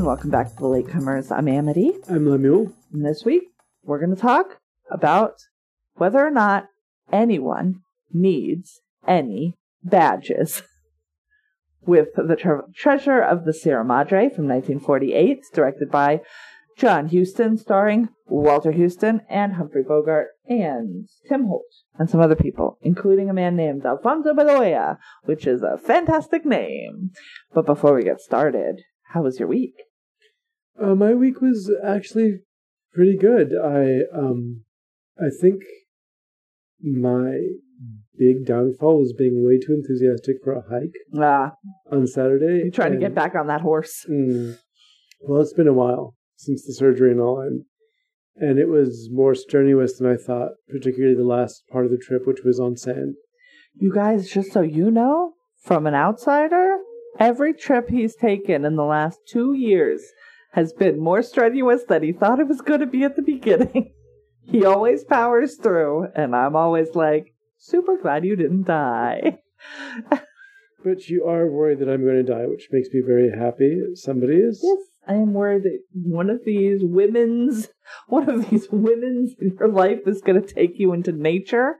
and welcome back to the Latecomers. I'm Amity, I'm Lemuel. and this week we're going to talk about whether or not anyone needs any badges. With the tre- Treasure of the Sierra Madre from 1948, directed by John Huston, starring Walter Huston and Humphrey Bogart and Tim Holt and some other people, including a man named Alfonso Bedoya, which is a fantastic name. But before we get started, how was your week? Uh, my week was actually pretty good. I um, I think my big downfall was being way too enthusiastic for a hike Ah, on Saturday. you're trying to get back on that horse. Mm, well, it's been a while since the surgery and all, and and it was more strenuous than I thought, particularly the last part of the trip, which was on sand. You guys, just so you know, from an outsider, every trip he's taken in the last two years has been more strenuous than he thought it was going to be at the beginning. he always powers through, and I'm always like, super glad you didn't die. But you are worried that I'm going to die, which makes me very happy. Somebody is. Yes, I am worried that one of these women's, one of these women's in your life is going to take you into nature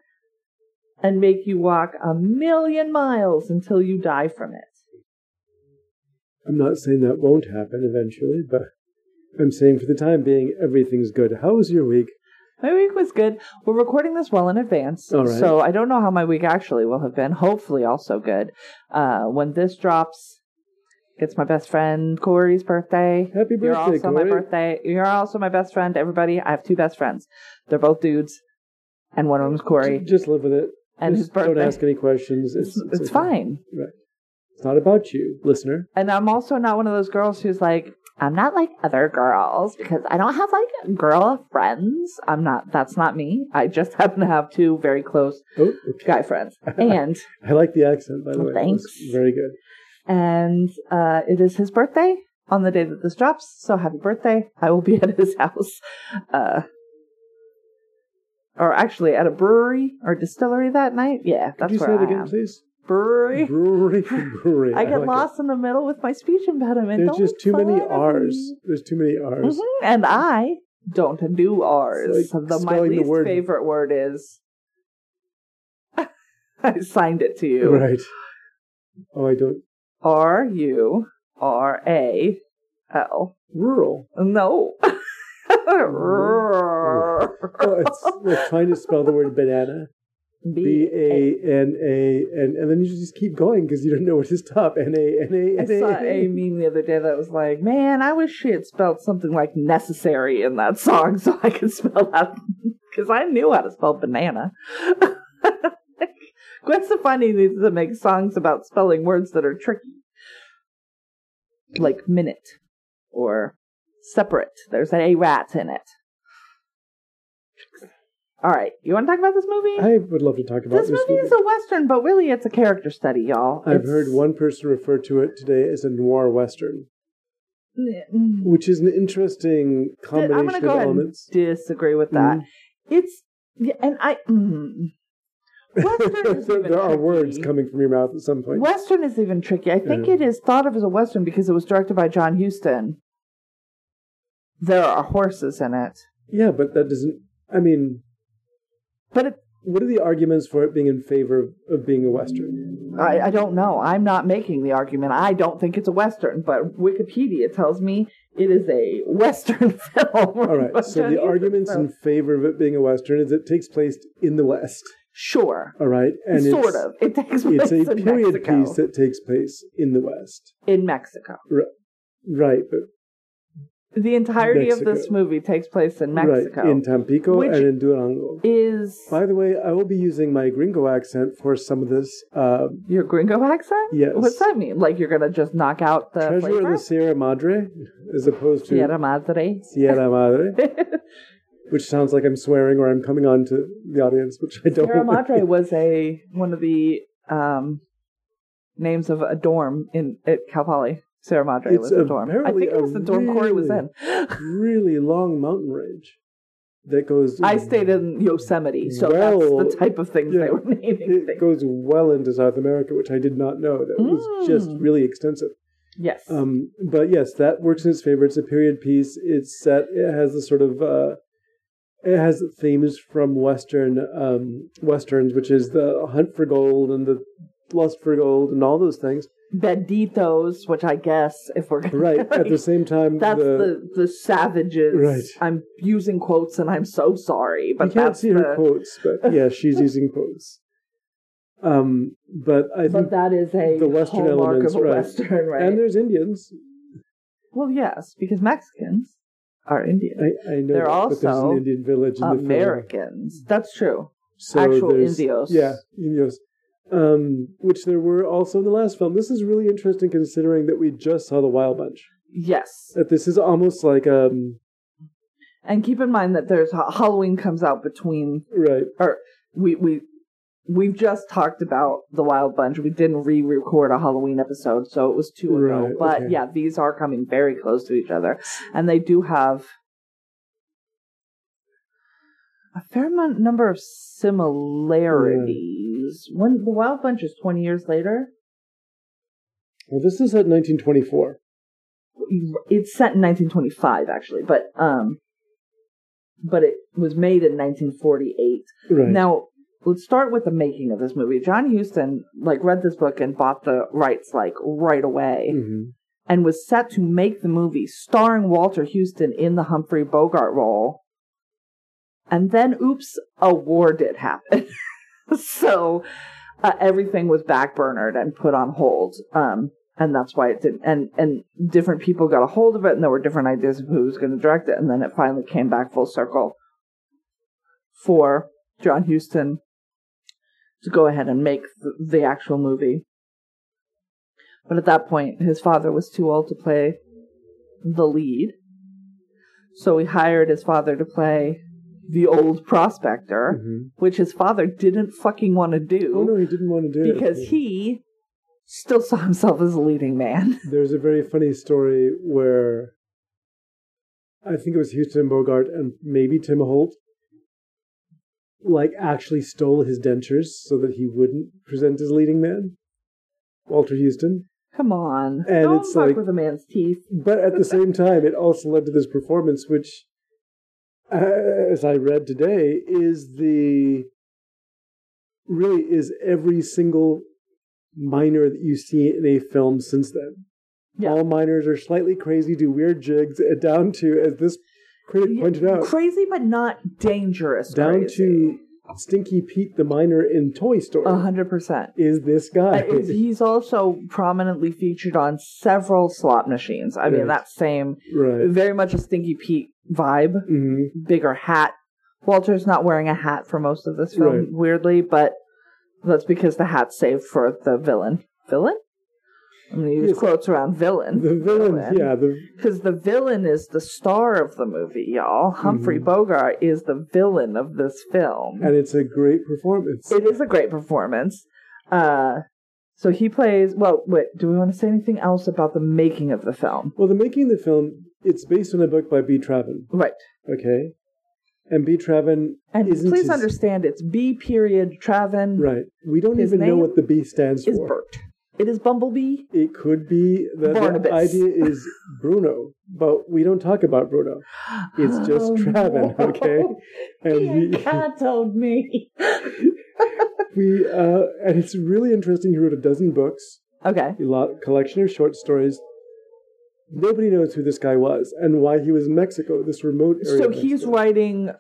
and make you walk a million miles until you die from it. I'm not saying that won't happen eventually, but I'm saying for the time being, everything's good. How was your week? My week was good. We're recording this well in advance, All right. so I don't know how my week actually will have been. Hopefully, also good. Uh, when this drops, it's my best friend Corey's birthday. Happy You're birthday, also my birthday. You're also my best friend. Everybody, I have two best friends. They're both dudes, and one of them's Corey. Just live with it. And Just his birthday. Don't ask any questions. It's, It's, it's fine. Right. It's not about you, listener. And I'm also not one of those girls who's like, I'm not like other girls because I don't have like girl friends. I'm not, that's not me. I just happen to have two very close Oh, okay. guy friends. And, I like the accent, by the Well, way. Thanks. Very good. and, uh, it is his birthday on the day that this drops. So happy birthday. I will be at his house, uh, or actually at a brewery or distillery that night. Yeah, that's Could you say where it I again, am. please? Brewery. Brewery, brewery. I get like it. lost in the middle with my speech impediment. There's Don't just too many R's. There's too many R's. Mhm, And I don't do R's. Like the, my least word- favorite word is. I signed it to you. Right. Oh, I don't. R U R A L. Rural. No. Oh, it's like trying to spell the word banana. B A N A, and and then you just keep going because you don't know where to stop. N A N A I saw A. a meme the other day that was like, "Man, I wish she had spelled something like necessary in that song so I could spell that because I knew how to spell banana." Gwen Stefani needs to make songs about spelling words that are tricky, like minute or separate. There's an a rat in it. All right, you want to talk about this movie? I would love to talk about this movie. this, movie is a western, but really it's a character study, y'all. I've It's- heard one person refer to it today as a noir western, Mm. which is an interesting combination I'm gonna of go ahead elements. and disagree with that. Mhm. It's yeah, and I mm, Western is even there are tricky. words coming from your mouth at some point. Western is even tricky. I think Yeah. it is thought of as a western because it was directed by John Huston. There are horses in it, Yeah, but that doesn't. I mean, but it, what are the arguments for it being in favor of, of being a western? I, I don't know. I'm not making the argument. I don't think it's a western, but Wikipedia tells me it is a western film. All right. So the arguments in favor of it being a western is it takes place in the West. sure, All right, and sort it's, of. It takes place It's a period Mexico. piece that takes place in the West. in Mexico. Right, but The entirety of this movie takes place in Mexico. right in Tampico and in Durango. is By the way, I will be using my gringo accent for some of this. Uh, your gringo accent? Yes. What's that mean? Like you're gonna just knock out the Treasure flavor? of the Sierra Madre, as opposed to Sierra Madre. Sierra Madre, which sounds like I'm swearing or I'm coming on to the audience, which I don't. Sierra. Madre was a one of the um, names of a dorm in at Cal Poly. Sierra Madre It's was a dorm. I think it was a the dorm Corey was in. really long mountain range that goes. I stayed in Yosemite, so Well, that's the type of things yeah, they were naming It things. goes well into South America, which I did not know. That was just Mm. really extensive. Yes. Um, but yes, that works in its favor. It's a period piece. It's set. It has the sort of. Uh, it has themes from Western um, westerns, which is the hunt for gold and the lust for gold and all those things. Banditos, which I guess if we're Right. At the same time, that's the, the, the savages. Right. I'm using quotes and I'm so sorry, but you can't see the, her quotes, but yeah, she's using quotes. Um, but I but think, that is a the Western elements, right. western, right? and there's Indians. well, yes, because Mexicans are Indian. I, I know, They're that, also an Indian village in the. Americans. That's true. So Actual Indios. Yeah, Indios. Um, which there were also in the last film. This is really interesting considering that we just saw the Wild Bunch. Yes. That this is almost like um And keep in mind that there's Halloween comes out between right. or we we we've just talked about the Wild Bunch. We didn't re-record a Halloween episode, so it was two ago. Right, but okay. yeah, these are coming very close to each other, and they do have a fair amount number of similarities. When the Wild Bunch is twenty years later, Well, this is at 1924. it's set in 1925 actually, but um, but it was made in 1948. Right. Now, let's start with the making of this movie. John Huston like read this book and bought the rights like right away Mhm. and was set to make the movie starring Walter Huston in the Humphrey Bogart role. And then oops, a war did happen. so uh, everything was backburnered and put on hold. Um and that's why it didn't and and different people got a hold of it and there were different ideas of who was going to direct it and then it finally came back full circle for John Huston to go ahead and make the, the actual movie. But at that point, his father was too old to play the lead. So he hired his father to play the old prospector, Mhm. which his father didn't fucking want to do. Oh no, he didn't want to do it because he still saw himself as a leading man. There's a very funny story where I think it was Huston Bogart and maybe Tim Holt like actually stole his dentures so that he wouldn't present as leading man. Walter Huston. Come on. And Don't it's fuck like- with a man's teeth. But at the same time, it also led to this performance, which, as I read today, is the really is every single minor that you see in a film since then. Yeah. All minors are slightly crazy, do weird jigs, down to, as this critic pointed out, Crazy but not dangerous. down crazy. to Stinky Pete the miner in Toy Story. A hundred percent. Is this guy? Uh, He's also prominently featured on several slot machines. I mean, that same, right. very much a Stinky Pete vibe. hmm Bigger hat. Walter's not wearing a hat for most of this film, Right. weirdly, but that's because the hat's saved for the villain. Villain? I'm going to use Yes. quotes around villain. The villain, yeah, Because the villain is the star of the movie, y'all. Humphrey Mhm. Bogart is the villain of this film. and it's a great performance. It is a great performance. Uh, so he plays. Well, wait. Do we want to say anything else about the making of the film? Well, the making of the film, it's based on a book by B. Traven, Right. okay? And B. Traven And please his- understand, it's B. Period Traven Right. We don't His even know what the B stands is for. Bert. It is Bumblebee. It could be that Barnabas. the idea is Bruno, but we don't talk about Bruno. It's just Oh, Traven, no. okay? And He he, told me. we, uh, and it's really interesting. He wrote a dozen books, okay. a lot, collection of short stories. Nobody knows who this guy was and why he was in Mexico, this remote area. So he's writing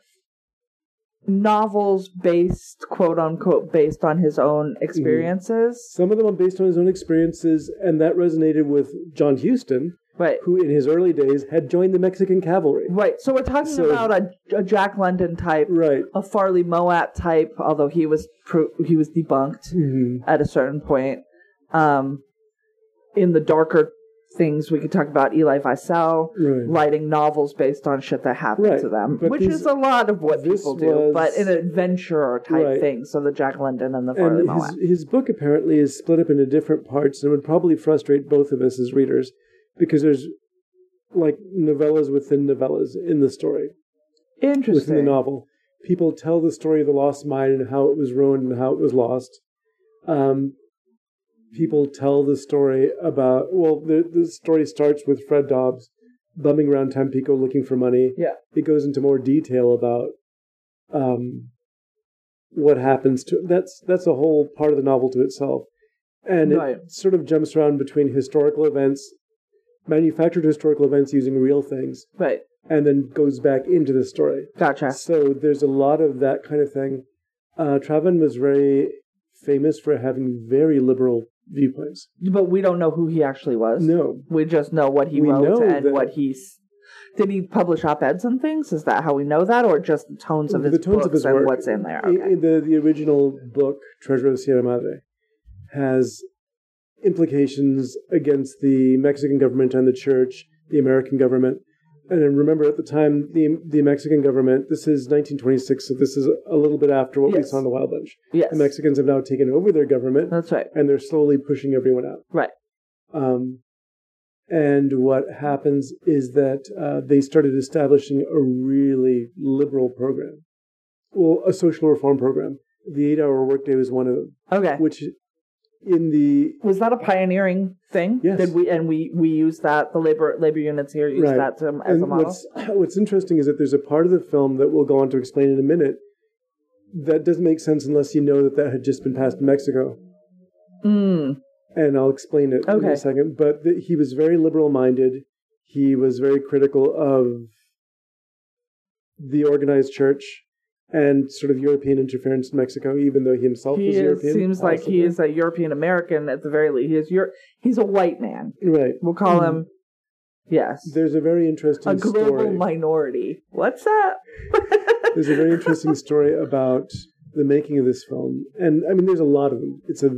novels based, quote unquote, based on his own experiences. Some of them are based on his own experiences, and that resonated with John Huston, Right. who in his early days had joined the Mexican cavalry. Right. So we're talking So- about a, a Jack London type, Right. a Farley Mowat type, although he was pro- he was debunked hmm at a certain point. Um, in the darker things, we could talk about Elie Wiesel Right. writing novels based on shit that happened Right, to them, but which these- is a lot of what people do, was- but an adventure type Right. thing. So the Jack London and the Farley And his, his book apparently is split up into different parts and would probably frustrate both of us as readers because there's like novellas within novellas in the story, Interesting. within the novel. People tell the story of the lost mine and how it was ruined and how it was lost. Um, people tell the story about. Well, the the story starts with Fred Dobbs bumming around Tampico looking for money. Yeah. It goes into more detail about um, what happens to that's that's a whole part of the novel to itself, and Right. it sort of jumps around between historical events, manufactured historical events using real things, Right. and then goes back into the story. Gotcha. So there's a lot of that kind of thing. Uh, Traven was very famous for having very liberal viewpoints. But we don't know who he actually was. No, We just know what he We wrote and what he's. Did he publish op-eds and things? Is that how we know that, or just the tones of his the tones books of his and work. what's in there? Okay. I- the the original book Treasure of Sierra Madre has implications against the Mexican government and the church, the American government. And then remember, at the time, the the Mexican government. This is 1926, so this is a little bit after what we saw in the Wild Bunch. yes, The Mexicans have now taken over their government, that's right. and they're slowly pushing everyone out. Right. Um, and what happens is that uh, they started establishing a really liberal program, well, a social reform program. The eight-hour workday was one of them, Okay. which in the Was that a pioneering thing? Yes. Did we and we we use that the labor labor units here use Right. that to, as and a model? what's what's interesting is that there's a part of the film that we'll go on to explain in a minute that doesn't make sense unless you know that that had just been passed in Mexico. Mm, and I'll explain it in a second. But th- he was very liberal minded. He was very critical of the organized church and sort of European interference in Mexico, even though he himself he was is, European. It seems like he is a European American at the very least. He is Euro- He's a white man. right. We'll call Mhm. him. Yes, There's a very interesting a global story. minority. What's that? There's a very interesting story about the making of this film, and I mean, there's a lot of them. It's a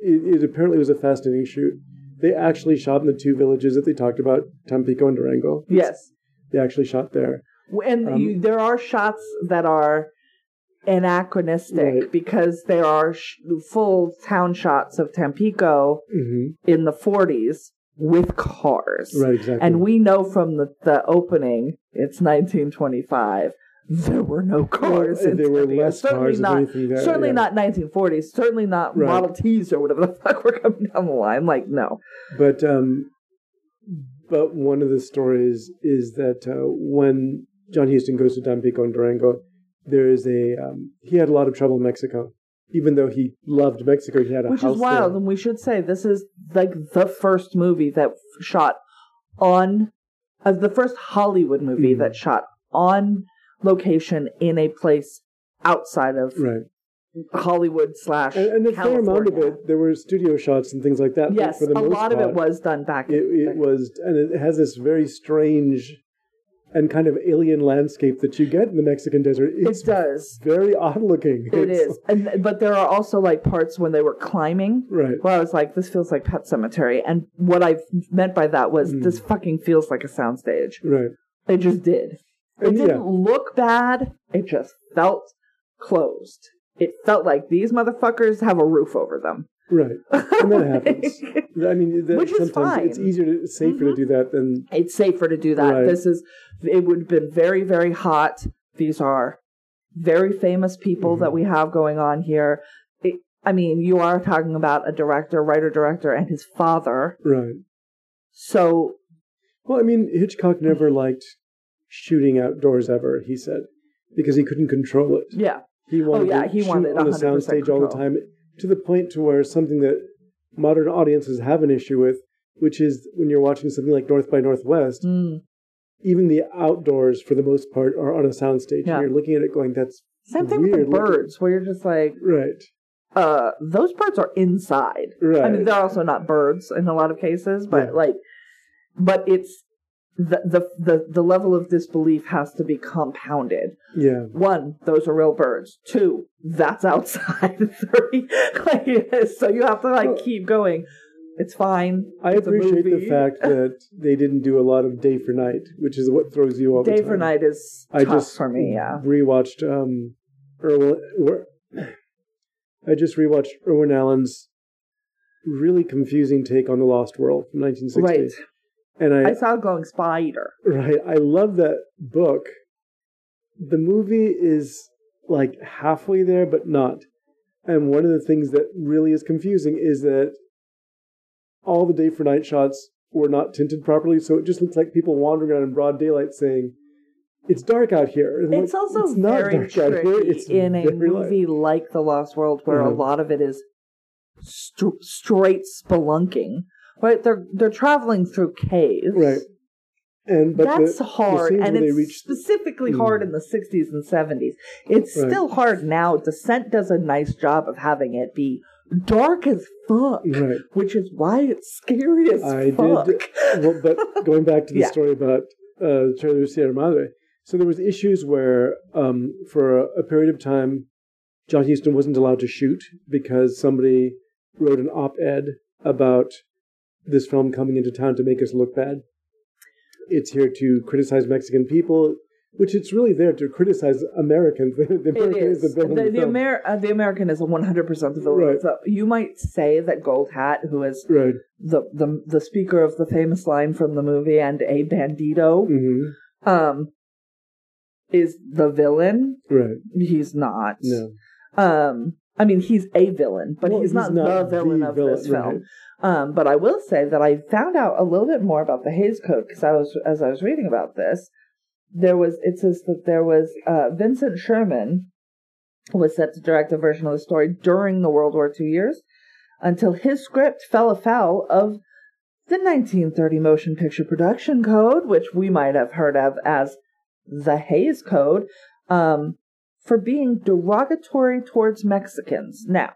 it, it apparently was a fascinating shoot. They actually shot in the two villages that they talked about, Tampico and Durango. yes, They actually shot there. and Um, you, there are shots that are anachronistic Right. because there are sh- full town shots of Tampico hmm in the 40s with cars. Right, exactly. And we know from the, the opening, it's 1925, there were no cars. Well, there were less certainly cars, not, there, certainly yeah. not 1940s. Certainly not Right. Model Ts or whatever the fuck were coming down the line. Like, no. But um, but one of the stories is that uh, when John Huston goes to Tampico and Durango, there is a um, he had a lot of trouble in Mexico. Even though he loved Mexico, he had a Which house is wild. there. And we should say this is like the first movie that shot on, uh, the first Hollywood movie Mhm. that shot on location in a place outside of Right, Hollywood slash and, and a fair amount of it, there were studio shots and things like that. Yes, a lot of it was done back. It, it was, and it has this very strange and kind of alien landscape that you get in the Mexican desert. It's it does. very odd looking. It It's- is, and but there are also like parts when they were climbing. right. Where I was like, this feels like Pet Sematary, and what I meant by that was Mm. this fucking feels like a soundstage. Right. It just did. It And didn't yeah. look bad. It just felt closed. It felt like these motherfuckers have a roof over them. Right. And that happens. I mean, that Which is sometimes it's easier, to, it's safer to mm-hmm. do that than it's safer to do that. Right. This is it would have been very very hot. These are very famous people that mm-hmm. we have going on here. It, I mean, you are talking about a director, writer director and his father. right. So Well, I mean, Hitchcock mm-hmm. never liked shooting outdoors ever. He said because he couldn't control it. yeah, He wanted Oh, yeah, to he shoot wanted on a 100% soundstage all the time, to the point to where something that modern audiences have an issue with, which is when you're watching something like North by Northwest, Mm. even the outdoors for the most part are on a soundstage. Yeah. And you're looking at it going, "That's same thing with the looking. birds, where you're just like, right, uh, those birds are inside. right." I mean, they're also not birds in a lot of cases, but Yeah. like, but it's the, the the the level of disbelief has to be compounded. yeah, One, those are real birds. Two, that's outside. Three, like, so you have to like Well- keep going. It's fine. I It's appreciate the fact that they didn't do a lot of day for night, which is what throws you all the Day for night is I tough just for me. Yeah. rewatched um, Irwin. I just rewatched Irwin Allen's really confusing take on the Lost World from 1960, Right. And I, I saw a glowing spider. right I love that book. The movie is like halfway there, but not. And one of the things that really is confusing is that all the day for night shots were not tinted properly, so it just looks like people wandering around in broad daylight saying, "It's dark out here." And It's like, also "It's not very dark out here. tricky It's in a very light." movie like The Lost World, where a Mhm. lot of it is str- straight spelunking. Right, they're they're traveling through caves. Right. And but That's the, the hard, scenes and it's reach specifically Mm. hard in the '60s and '70s. It's Right. still hard now. Descent does a nice job of having it be dark as fuck, right. which is why it's scary as I fuck. did. Well, but going back to the Yeah. story about uh, Trailer Sierra Madre, so there was issues where, um, for a, a period of time, John Huston wasn't allowed to shoot because somebody wrote an op-ed about this film coming into town to make us look bad. It's here to criticize Mexican people, which it's really there to criticize Americans. the American is. is the villain. The, of the. Amer- uh, the American is 100% the villain. Right. So you might say that Gold Hat, who is right. the, the the speaker of the famous line from the movie and a bandito, hmm um, is the villain. Right. He's not. No. Um, I mean, he's a villain, but Well, he's, not, the villain of this villain, film. Um, but I will say that I found out a little bit more about the Hays Code because I was as I was reading about this. There was it says that there was uh, Vincent Sherman was set to direct a version of the story during the World War II years until his script fell afoul of the 1930 Motion Picture Production Code, which we might have heard of as the Hays Code, um, for being derogatory towards Mexicans. Now,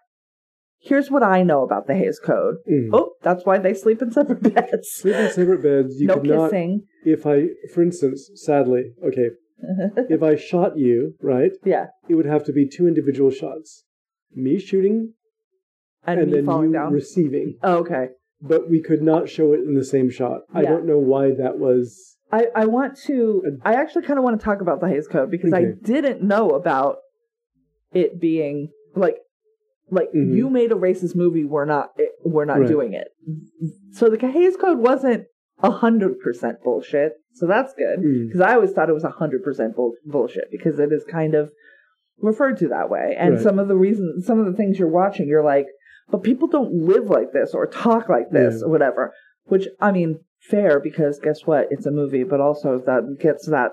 here's what I know about the Hays Code. Mhm. Oh, that's why they sleep in separate beds. Sleep in separate beds. You no could not kissing. if I, for instance, sadly, okay, if I shot you, right, yeah, it would have to be two individual shots. Me shooting and, and, me then falling you down. receiving. oh, okay. But we could not show it in the same shot. I don't know why that was. I, I want to. I actually kind of want to talk about the Hays Code because I didn't know about it being like, like Mhm. you made a racist movie. We're not. It, we're not Right. doing it. So the Hays Code wasn't a hundred percent bullshit. So that's good Mm. because I always thought it was a hundred percent bull- bullshit because it is kind of referred to that way. And Right. some of the reasons, some of the things you're watching, you're like, but people don't live like this or talk like this Yeah. or whatever. Which I mean, fair because guess what? It's a movie, but also that gets that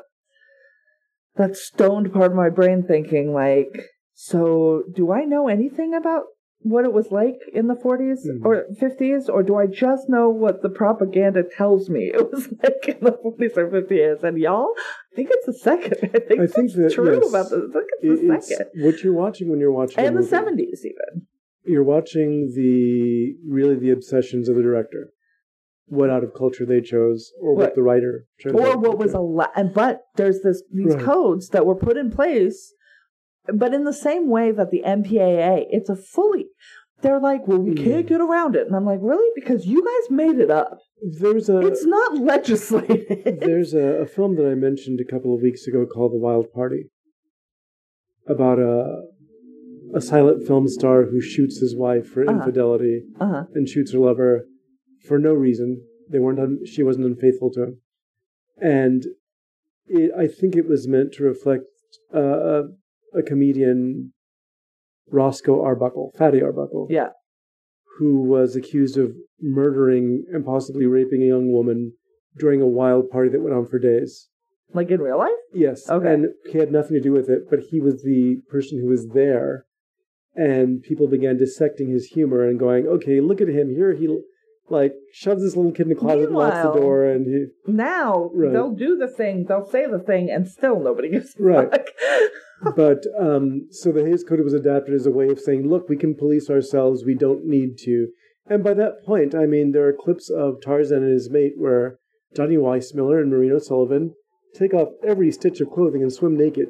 that stoned part of my brain thinking like, so do I know anything about what it was like in the 40s Mhm. or 50s, or do I just know what the propaganda tells me it was like in the 40s or 50s? And y'all, I think it's the second. I think, I think that, true yes. about the. I think it's the it's second. what you're watching when you're watching. And the movie. 70s even. You're watching the really the obsessions of the director, what out of culture they chose, or what, What- the writer chose. or what was a lot and but there's this these Right. codes that were put in place but in the same way that the mpaa it's a fully they're like well we can't Mm. get around it and i'm like really because you guys made it up There's a it's not legislated There's a, a film that I mentioned a couple of weeks ago called The Wild Party about a a silent film star who shoots his wife for Uh-huh. infidelity uh-huh and shoots her lover for no reason. They weren't un- she wasn't unfaithful to him, and it, I think it was meant to reflect uh, a, a comedian, Roscoe Arbuckle, Fatty Arbuckle, yeah who was accused of murdering and possibly raping a young woman during a wild party that went on for days. like in real life Yes. Okay. And he had nothing to do with it, but he was the person who was there. And people began dissecting his humor and going, okay, look at him. Here he, like, shoves this little kid in the closet and locks the door. And he, now Right. they'll do the thing they'll say the thing and still nobody gives a Right. fuck but, um, so the Hays Code was adapted as a way of saying, look, we can police ourselves. We don't need to. And by that point, I mean, there are clips of Tarzan and his mate where Johnny Weissmuller and Maureen O'Sullivan take off every stitch of clothing and swim naked.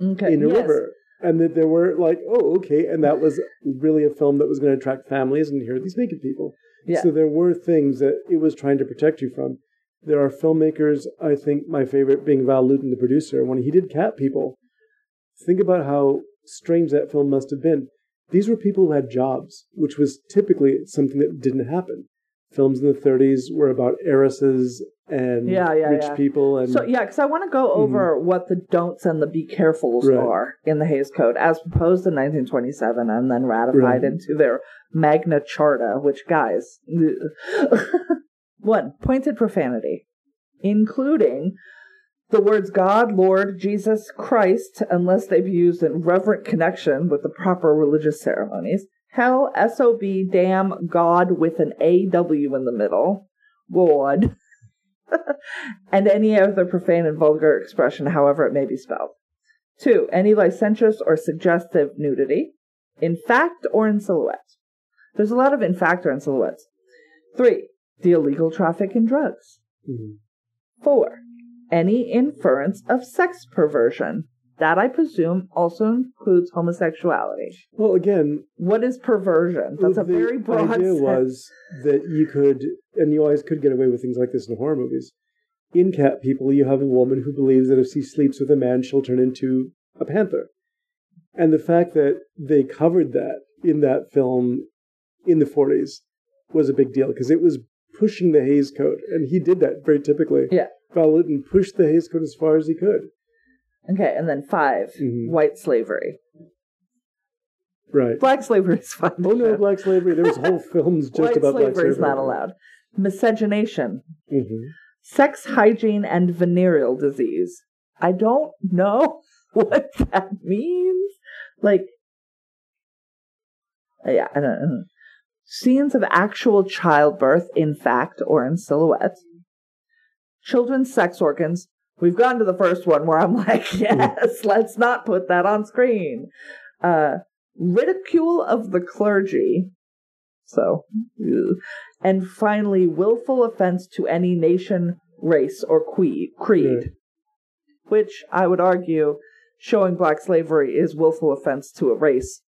okay in a yes. river. And that there were like, oh, okay, and that was really a film that was going to attract families, and here are these naked people. Yeah. So there were things that it was trying to protect you from. There are filmmakers, I think my favorite being Val Lewton, the producer, when he did Cat People, think about how strange that film must have been. These were people who had jobs, which was typically something that didn't happen. Films in the 30s were about heiresses and Yeah, yeah, rich yeah. people and So yeah, because I want to go over what the don'ts and the be carefuls Mm-hmm. Right. are in the Hays Code, as proposed in 1927 and then ratified Right. into their Magna Charta. Which, guys, one pointed profanity, including the words God, Lord, Jesus Christ, unless they be used in reverent connection with the proper religious ceremonies. Hell, sob, damn, God with an aw in the middle. God. and any other profane and vulgar expression, however it may be spelled. Two, any licentious or suggestive nudity, in fact or in silhouette. There's a lot of in fact or in silhouettes. Three, the illegal traffic in drugs. Mhm. Four, any inference of sex perversion. That I presume also includes homosexuality. well again What is perversion? That's a the very broad idea sense. was that you could and you always could get away with things like this in horror movies in cat people you have a woman who believes that if she sleeps with a man she'll turn into a panther and the fact that they covered that in that film in the 40s was a big deal because it was pushing the Hays Code and he did that very typically Yeah. Val Lewton pushed the Hays Code as far as he could Okay, and then 5 Mhm. white slavery. right Black slavery is fine. oh no black slavery there was whole films just about black slavery is not allowed. Miscegenation, hmm sex hygiene, and venereal disease. I don't know what that means. Like, yeah, I don't know. Scenes of actual childbirth, in fact or in silhouette. Children's sex organs. We've gotten to the first one where I'm like, yes, let's not put that on screen. Uh, ridicule of the clergy. So, and finally, willful offense to any nation, race, or creed. creed. Which I would argue, showing black slavery is willful offense to a race.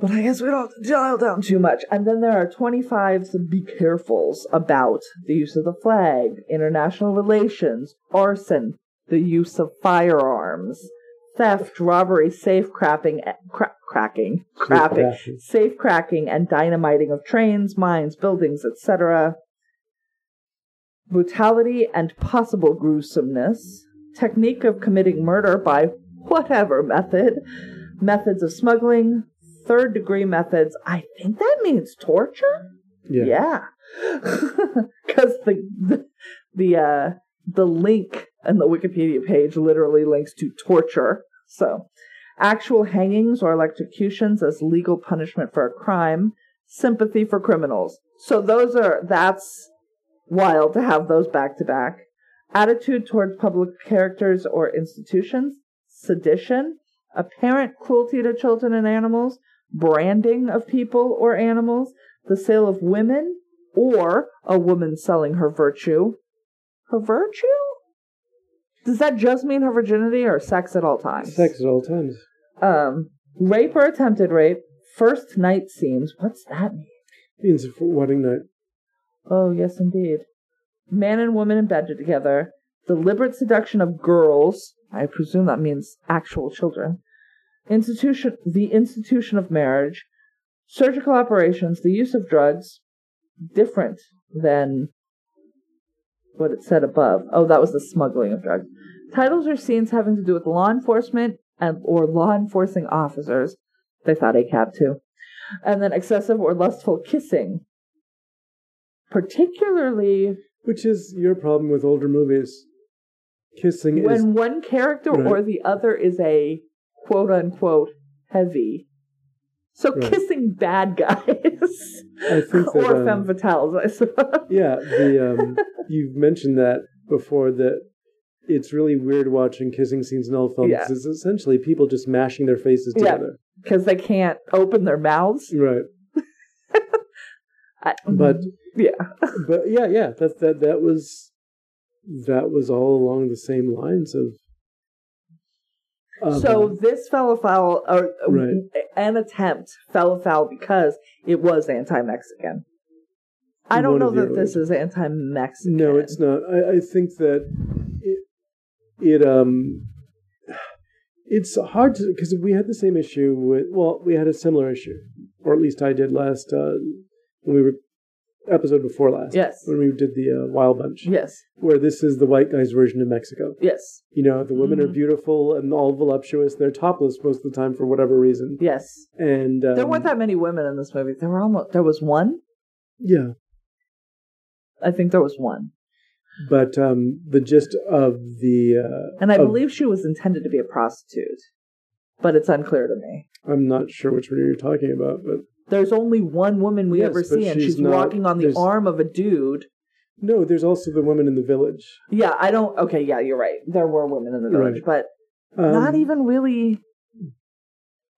But I guess we don't have to dial down too much. And then there are 25 be carefuls about the use of the flag, international relations, arson, the use of firearms, theft, robbery, safe crapping, eh, cra- cracking, crapping, safe cracking, and dynamiting of trains, mines, buildings, etc. Brutality and possible gruesomeness, technique of committing murder by whatever method, methods of smuggling, third degree methods. I think that means torture. yeah Yeah, because the, the the uh the link on the Wikipedia page literally links to torture. So, actual hangings or electrocutions as legal punishment for a crime, sympathy for criminals. So those are that's wild to have those back to back. Attitude towards public characters or institutions, sedition, apparent cruelty to children and animals, branding of people or animals, the sale of women, or a woman selling her virtue. Her virtue? Does that just mean her virginity or sex at all times? sex at all times Um, rape or attempted rape, first night scenes. What's that mean? means for wedding night Oh, yes, indeed. Man and woman in bed together, deliberate seduction of girls. I presume that means actual children. Institution, the institution of marriage, surgical operations, the use of drugs, different than what it said above. Oh, that was the smuggling of drugs. Titles or scenes having to do with law enforcement and or law enforcing officers. They thought ACAB too. And then excessive or lustful kissing. Particularly Which is your problem with older movies. Kissing is when one character Right. or the other is a quote unquote heavy. So Right. kissing bad guys. I think that, or um, femme fatales, I suppose. yeah. The um, you've mentioned that before that it's really weird watching kissing scenes in all films. Yeah. It's essentially people just mashing their faces together. Because they can't open their mouths. Right. I- But yeah. but yeah, yeah. That that that was that was all along the same lines of. So um, this fell afoul, or Right. an attempt fell afoul because it was anti-Mexican. I don't One know that this is anti-Mexican. No, it's not. I, I think that it, it um it's hard to because we had the same issue with well we had a similar issue or at least I did last uh, when we were episode before last. Yes. When we did the uh, Wild Bunch, Yes. where this is the white guy's version of Mexico. Yes. You know, the women are Mhm. beautiful and all voluptuous. They're topless most of the time for whatever reason. Yes. And um, There weren't that many women in this movie. There were almost. There was one. yeah, I think there was one, but um, the gist of the uh, and I of- believe she was intended to be a prostitute, but it's unclear to me. I'm not sure which one you're talking about, but There's only one woman we Yes, ever see, and she's she's not- walking on the arm of a dude. no, there's also the woman in the village. Yeah, I don't. Okay, yeah, you're right. There were women in the village, Right. but Um, not even really.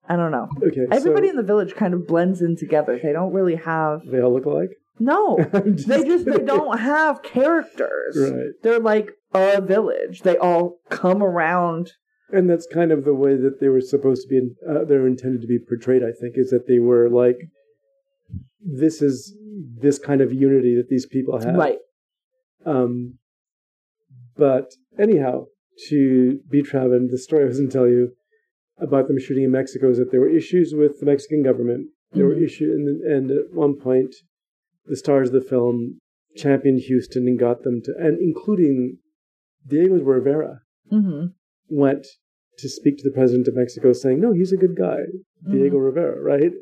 I don't know. Okay, Everybody so in the village kind of blends in together. They don't really have. they all look alike. No, I'm they just they don't have characters. Right. They're like a village. They all come around. And that's kind of the way that they were supposed to be. Uh, they were intended to be portrayed. I think is that they were like, this is this kind of unity that these people have. Right. Um, but anyhow, to be Traven, the story I was going to tell you about them shooting in Mexico is that there were issues with the Mexican government. There were Mhm. issues, and, and at one point, the stars of the film championed Huston and got them to, and including Diego Rivera, hmm went to speak to the president of Mexico, saying, "No, he's a good guy, Diego Mm-hmm. Rivera, right?"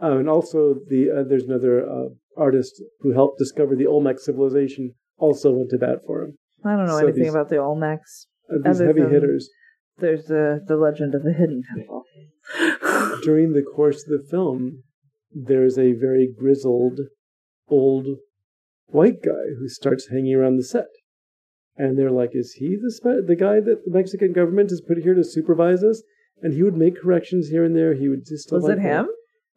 Um, and also, the uh, there's another uh, artist who helped discover the Olmec civilization, also went to bat for him. I don't know So anything these- about the Olmecs. Uh, these heavy hitters. There's the the legend of the hidden temple. During the course of the film, there's a very grizzled, old white guy who starts hanging around the set. And they're like, "Is he the spe- the guy that the Mexican government has put here to supervise us?" And he would make corrections here and there. He would just Was like it him?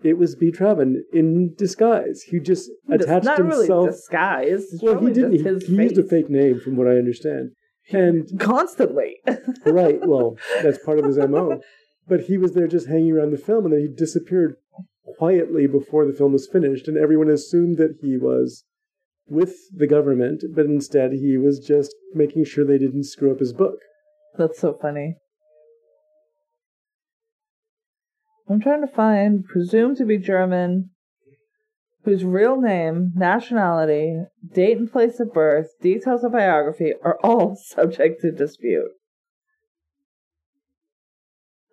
It was B. Traven in disguise. He just It's attached not himself. really disguise. It's well, he didn't. He, he used a fake name, from what I understand. And constantly. right, well, that's part of his mo. But he was there just hanging around the film, and then he disappeared quietly before the film was finished, and everyone assumed that he was with the government, but instead he was just making sure they didn't screw up his book. That's so funny. I'm trying to find presumed to be German, whose real name, nationality, date and place of birth, details of biography are all subject to dispute.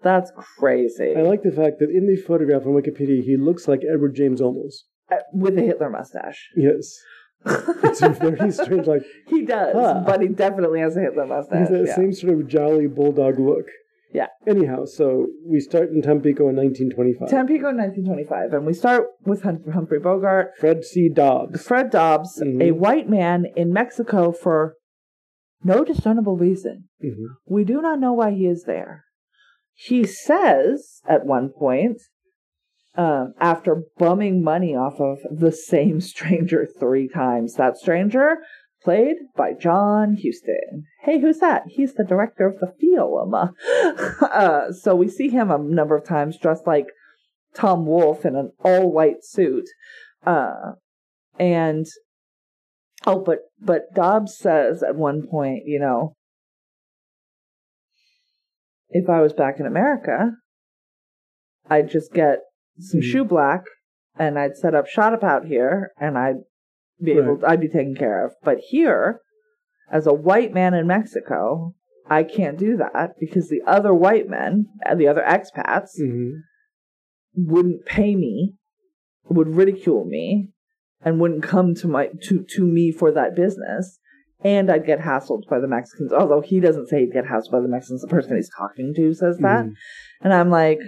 That's crazy. I like the fact that in the photograph on Wikipedia, he looks like Edward James Olmos. Uh, With a Hitler mustache. Yes. It's very strange, like, he does, Huh. but he definitely has a Hitler mustache. He's that yeah. same sort of jolly bulldog look. Yeah. Anyhow, so we start in Tampico in 1925. Tampico, 1925, and we start with Hum- Humphrey Bogart, Fred C. Dobbs. Fred Dobbs, Mhm. a white man in Mexico for no discernible reason. Mhm. We do not know why he is there. He says at one point, um, after bumming money off of the same stranger three times, that stranger played by John Huston. Hey, who's that? He's the director of the film. uh, so we see him a number of times dressed like Tom Wolfe in an all white suit. Uh, and oh, but but Dobbs says at one point, you know, if I was back in America, I'd just get some Mhm. shoe black and I'd set up shop out here and I'd be able Right. I'd be taken care of. But here, as a white man in Mexico, I can't do that because the other white men, uh, the other expats, Mhm. wouldn't pay me, would ridicule me, and wouldn't come to my to to me for that business. And I'd get hassled by the Mexicans. Although he doesn't say he'd get hassled by the Mexicans, the person he's talking to says that. Mhm. And I'm like,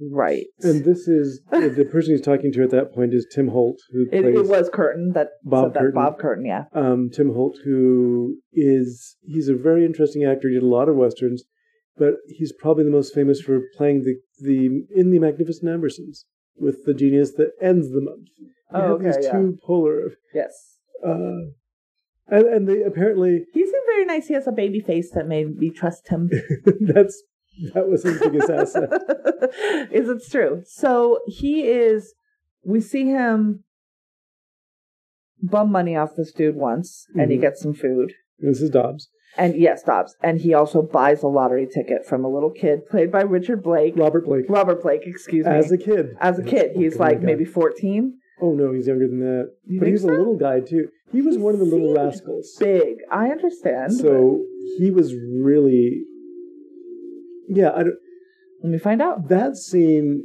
right. And this is the person he's talking to at that point is Tim Holt, who it, it was Curtin that Bob said that. Curtin. Bob Curtin, yeah. um, Tim Holt, who is he's a very interesting actor. He did a lot of westerns, but he's probably the most famous for playing the the in the Magnificent Ambersons with the genius that ends the month. Oh, okay, these yeah. two polar, Yes. uh, and and they apparently He seemed very nice. He has a baby face that made me trust him. that's that was his biggest asset. is it's true. So he is. We see him bum money off this dude once, and he Mhm. gets some food. This is Dobbs, And yes, Dobbs. And he also buys a lottery ticket from a little kid played by Richard Blake. Robert Blake, Robert Blake, excuse me. as a kid. As a kid, he's Oh like maybe 14. Oh no, he's younger than that. You but he was a little guy too. He was He one of the little rascals. Big. I understand. So he was really, yeah. I don't, let me find out. that scene.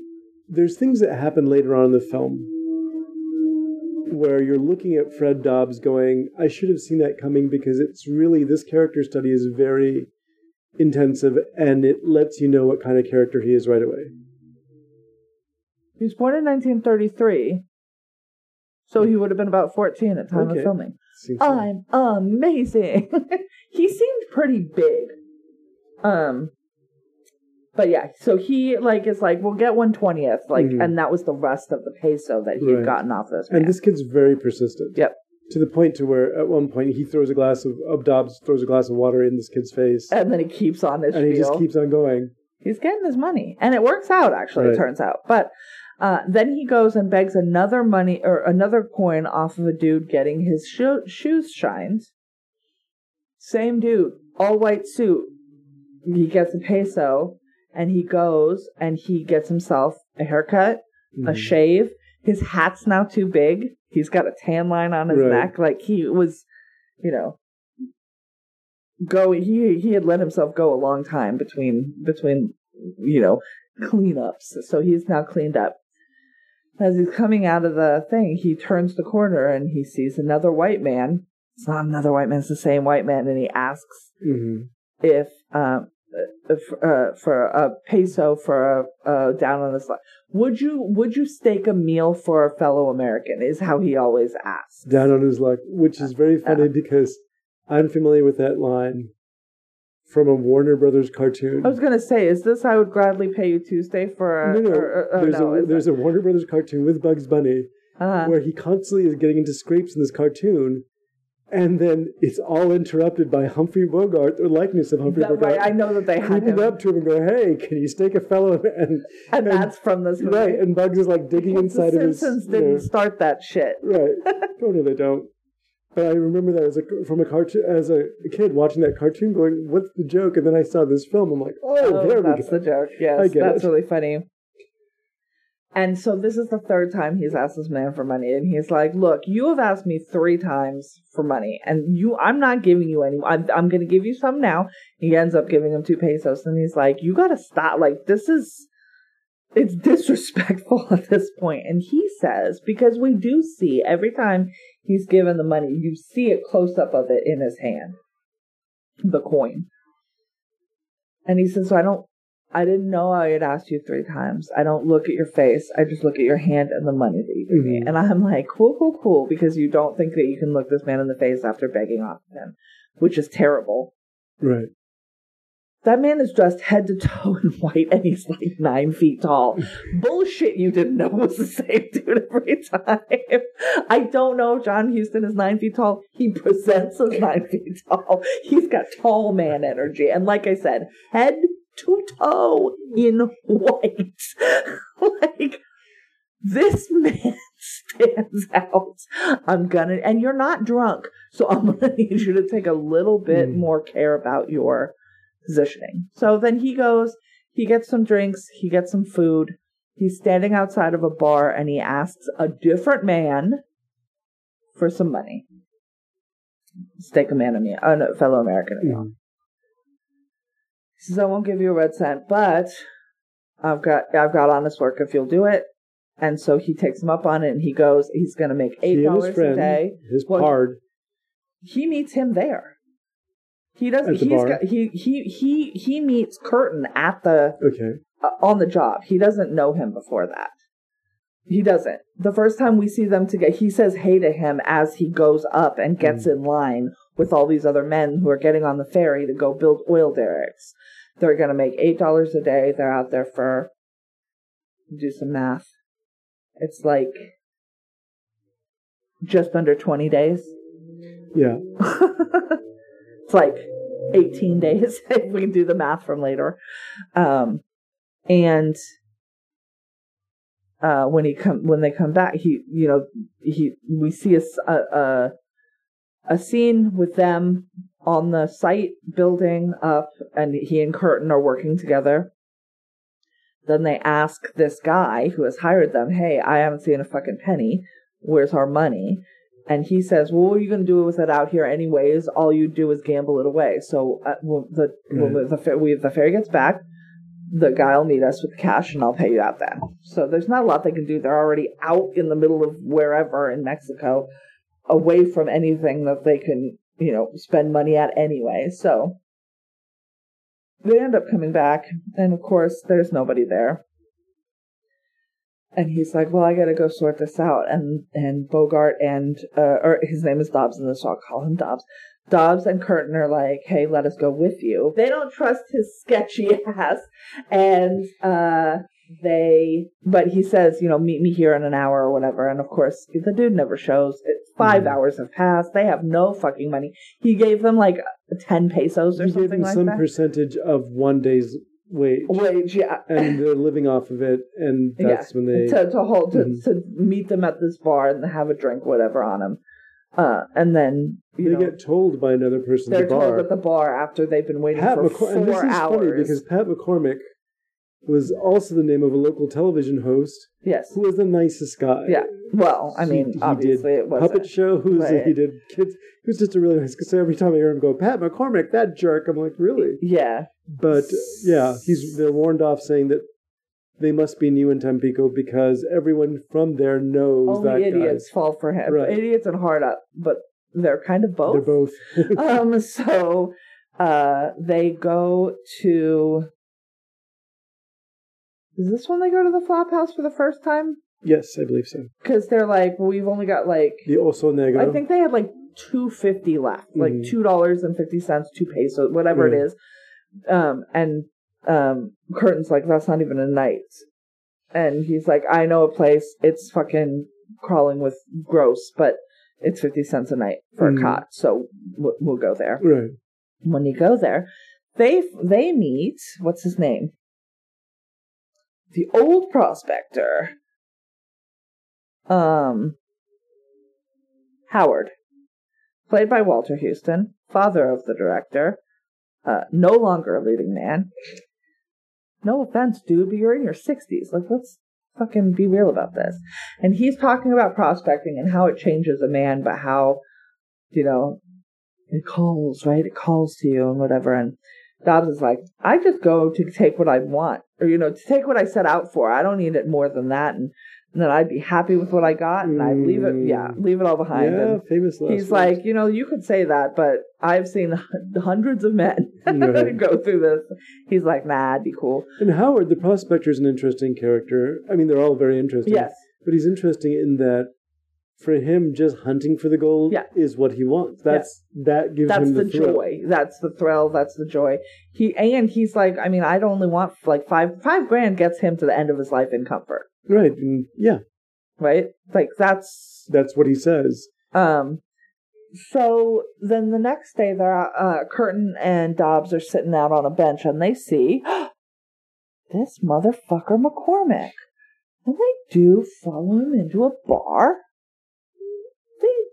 There's things that happen later on in the film where you're looking at Fred Dobbs going, I should have seen that coming because it's really this character study is very intensive and it lets you know what kind of character he is right away. He was born in 1933, so he would have been about 14 at the time Okay. of filming. Seems so. I'm amazing. he seemed pretty big. Um but yeah, so he like is like, we'll get one twentieth, like Mhm. and that was the rest of the peso that he had Right. gotten off this man. And this kid's very persistent. Yep. To the point to where at one point he throws a glass of, Dobbs throws a glass of water in this kid's face. and then he keeps on his and he just keeps on going. He's getting his money. And it works out actually, it turns out. But uh, then he goes and begs another money or another coin off of a dude getting his sho- shoes shined. Same dude, all white suit. He gets a peso and he goes and he gets himself a haircut, a Mhm. shave. His hat's now too big. He's got a tan line on his Right. neck. Like he was, you know, go. He he had let himself go a long time between between you know cleanups. So he's now cleaned up. As he's coming out of the thing, he turns the corner and he sees another white man. It's not another white man; it's the same white man, and he asks Mhm. if um if, uh, for a peso for a uh, down on the slide. Would you would you stake a meal for a fellow American? Is how he always asks. Down on his luck, which is very funny because I'm familiar with that line from a Warner Brothers cartoon. I was gonna say, is this I would gladly pay you Tuesday for a no, no, or- or- there's, no, a, there's a Warner Brothers cartoon with Bugs Bunny uh-huh. where he constantly is getting into scrapes in this cartoon, and then it's all interrupted by Humphrey Bogart, the likeness of Humphrey That- Bogart. right, I know that they had him, up to him and go, "Hey, can you stake a fellow?" And and that's from this movie. right, and Bugs is like digging the inside of his. Simpsons you know, didn't start that shit. right. No, they don't. But I remember that as a from a cartoon as a kid watching that cartoon, going, "What's the joke?" And then I saw this film. I'm like, "Oh, Oh, there we that's the joke. Yes, that's it. really funny. And so this is the third time he's asked this man for money, and he's like, "Look, you have asked me three times for money, and you, I'm not giving you any. I'm, I'm going to give you some now." He ends up giving him two pesos, and he's like, "You got to stop! Like this is, it's disrespectful at this point." And he says, because we do see every time he's given the money, you see a close up of it in his hand, the coin. And he says, so I don't, I didn't know I had asked you three times. I don't look at your face. I just look at your hand and the money that you give me. Mhm. And I'm like, cool, cool, cool, because you don't think that you can look this man in the face after begging off of him, which is terrible. Right. That man is dressed head to toe in white and he's like nine feet tall. Bullshit, you didn't know it was the same dude every time. I don't know if John Huston is nine feet tall. He presents as nine feet tall. He's got tall man energy. And like I said, head to toe in white. like, this man stands out. I'm gonna, and you're not drunk, so I'm gonna need you to take a little bit Mm. more care about your positioning. So then he goes, he gets some drinks, he gets some food. He's standing outside of a bar and he asks a different man for some money. Stake a man a uh, no, fellow American a. He says, I won't give you a red cent, but I've got I've got honest work if you'll do it. And so he takes him up on it and he goes, he's gonna make eight He dollars a day. his Well, pard. He meets him there. He doesn't At the he's bar? got he he he he meets Curtin at the Okay. uh, on the job. He doesn't know him before that. He doesn't. The first time we see them together, he says hey to him as he goes up and gets in line with all these other men who are getting on the ferry to go build oil derricks. They're going to make $8 a day. They're out there for, do some math. It's like just under 20 days. Yeah. it's like 18 days if we can do the math from later. Um, and uh, when he come when they come back, he you know he we see a, a a scene with them on the site building up, and he and Curtin are working together. Then they ask this guy who has hired them, "Hey, I haven't seen a fucking penny. Where's our money? And he says, "Well, what are you going to do with it out here, anyways? All you do is gamble it away." So uh, when the when Right. the fa- we the ferry gets back, the guy will meet us with cash, and I'll pay you out then. So there's not a lot they can do. They're already out in the middle of wherever in Mexico, away from anything that they can, you know, spend money at anyway. So they end up coming back, and of course, there's nobody there. And he's like, "Well, I got to go sort this out." And and Bogart and uh, or his name is Dobbs in this, so I'll call him Dobbs. Dobbs and Curtin are like, "Hey, let us go with you." They don't trust his sketchy ass, and uh, they. But he says, "You know, meet me here in an hour or whatever." And of course, the dude never shows. It's 5 Mhm. hours have passed. They have no fucking money. He gave them like ten pesos or He gave something them like some that. percentage of one day's wage, Wage, yeah. and they're living off of it, and that's when they. to to hold to, Mhm. to meet them at this bar and have a drink, whatever, on them. Uh, and then they know get told by another person they're the bar. told at the bar after they've been waiting Pat for McCor- four and this is hours. funny because Pat McCormick was also the name of a local television host yes, who was the nicest guy. yeah. Well, I mean, he did obviously it Puppet show. Who's. Right. He did kids. He was just a really nice. So every time I hear him go, Pat McCormick, that jerk, I'm like, really? Yeah, But yeah, he's they're warned off saying that they must be new in Tampico because everyone from there knows that only idiots guy. fall for him. Right. Idiots and hard up, but they're kind of both. They're both. um, so uh, they go to. Is this when they go to the flop house for the first time? yes, I believe so. Because they're like, we've only got like The Oso Negro. I think they had like two fifty left, like Mhm. two dollars and fifty cents, two pesos, whatever it Right. is. Um, and um, Curtin's like, that's not even a night. And he's like, I know a place. It's fucking crawling with gross, but it's fifty cents a night for Mhm. a cot, so we'll, we'll go there. right. When you go there, they they meet. What's his name? The old prospector. Um, Howard, played by Walter Huston, father of the director, uh, no longer a leading man. No offense, dude, but you're in your 60s. Like, let's fucking be real about this. And he's talking about prospecting and how it changes a man, but how, you know, it calls, right? It calls to you and whatever. And Dobbs is like, I just go to take what I want, or, you know, to take what I set out for. I don't need it more than that. And, and then I'd be happy with what I got and I'd leave it, yeah, mm. leave it all behind. Yeah, And famous last he's words. like, you know, you could say that, but I've seen hundreds of men Right. go through this. He's like, nah, it'd be cool. And Howard, the prospector, is an interesting character. I mean, they're all very interesting. Yes. But he's interesting in that for him, just hunting for the gold Yeah. is what he wants. That's that gives That's him the, the, joy. That's the thrill. That's the joy. He and he's like, I mean, I'd only want like five five grand gets him to the end of his life in comfort, Right. And yeah, right? Like that's that's what he says. um. So then the next day, they're uh, Curtin and Dobbs are sitting out on a bench, and they see this motherfucker McCormick, and they do follow him into a bar.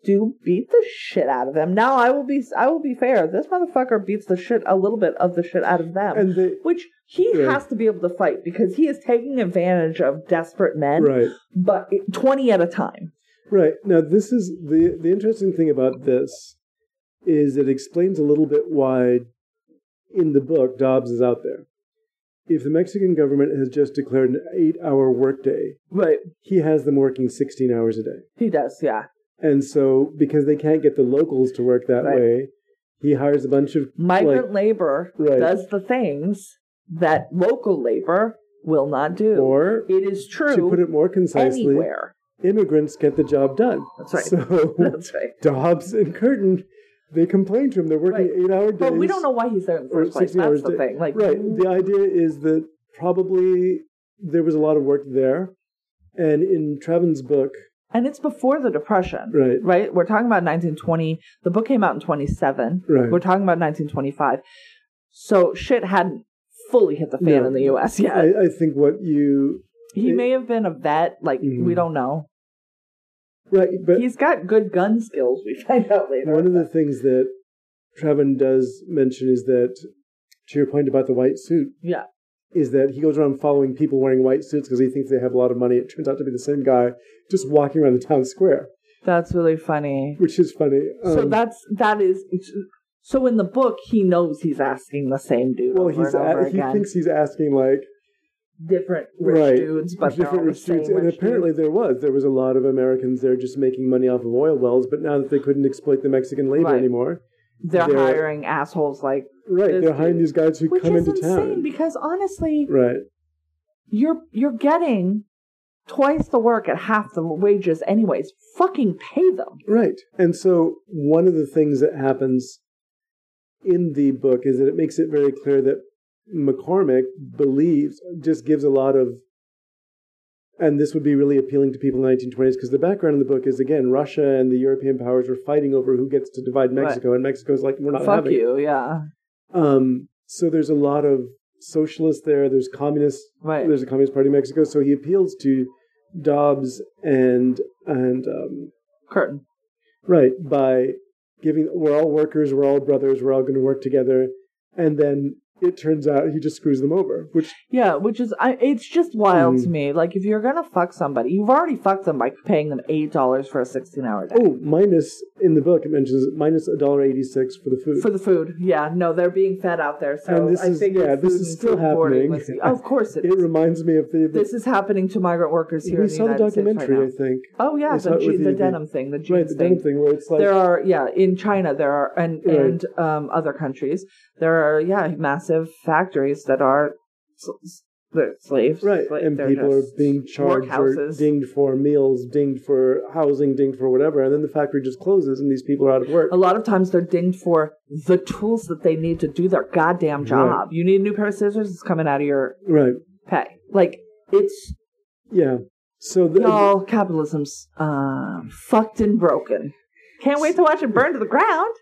Do beat the shit out of them. Now I will be I will be fair. This motherfucker beats the shit a little bit of the shit out of them, And they which he Right. has to be able to fight because he is taking advantage of desperate men, right. but twenty at a time. Right. Now this is the the interesting thing about this is it explains a little bit why in the book Dobbs is out there. If the Mexican government has just declared an eight hour workday, Right, he has them working sixteen hours a day. he does. Yeah, And so because they can't get the locals to work that Right. way, he hires a bunch of migrant like, labor Right. does the things that local labor will not do. or it is true to put it more concisely, anywhere. immigrants get the job done. That's right. So That's right. Dobbs and Curtin, they complain to him. They're working Right. eight hour days. But we don't know why he's there in the first place. That's the day. thing. Like, right. The mm. idea is that probably there was a lot of work there. And in Traven's book, and it's before the depression. right, Right? We're talking about 1920. The book came out in 27. Right. We're talking about 1925. So shit hadn't fully hit the fan No. in the U.S. yet. I, I think what you he it- may have been a vet. Like Mhm. we don't know. right, but He's got good gun skills. We find out later. one of the things that Traven does mention is that to your point about the white suit, yeah. Is that he goes around following people wearing white suits because he thinks they have a lot of money. It turns out to be the same guy just walking around the town square, That's really funny. which is funny. so Um, that's that is so in the book he knows he's asking the same dude well, over he's and over a, he again. thinks he's asking like different rich right dudes, but different all the rich dudes, and rich apparently dudes. there was there was a lot of Americans there just making money off of oil wells, but now that they couldn't exploit the Mexican labor Right. anymore, they're, they're- hiring assholes like right? They're hiring dude. these guys who which come is into insane town, because honestly, right? you're you're getting twice the work at half the wages anyways. Fucking pay them. Right. And so one of the things that happens in the book is that it makes it very clear that McCormick believes, just gives a lot of, and this would be really appealing to people in the 1920s because the background in the book is again, Russia and the European powers were fighting over who gets to divide Right. Mexico, and Mexico's like, we're not Fuck having it. you, yeah. Um, so there's a lot of socialists there, there's communists Right. there's a Communist Party in Mexico, so he appeals to Dobbs and and um, Curtin. Right, by giving we're all workers, we're all brothers, we're all going to work together, and then it turns out he just screws them over. Which Yeah, which is I, it's just wild Mm. to me. Like if you're gonna fuck somebody, you've already fucked them by paying them eight dollars for a sixteen hour day. oh, minus in the book it mentions minus a dollar eighty six for the food. For the food, yeah, no, they're being fed out there. So And this I is- think yeah, this is still happening. was- of course it it is. reminds me of the. the This is happening to migrant workers here we in the saw the United States right documentary, now. I think. Oh yeah, We the, the the- denim thing, the jeans Right, the thing. denim thing where it's like there are yeah in China there are and Right. and um, other countries there are yeah massive factories that are s- s- they're slaves right, Like, and people are being charged or dinged for meals, dinged for housing, dinged for whatever, and then the factory just closes and these people are out of work. A lot of times they're dinged for the tools that they need to do their goddamn job. You need a new pair of scissors, it's coming out of your Right, pay. Like it's yeah. So the, all capitalism's uh, fucked and broken. Can't wait to watch it burn to the ground.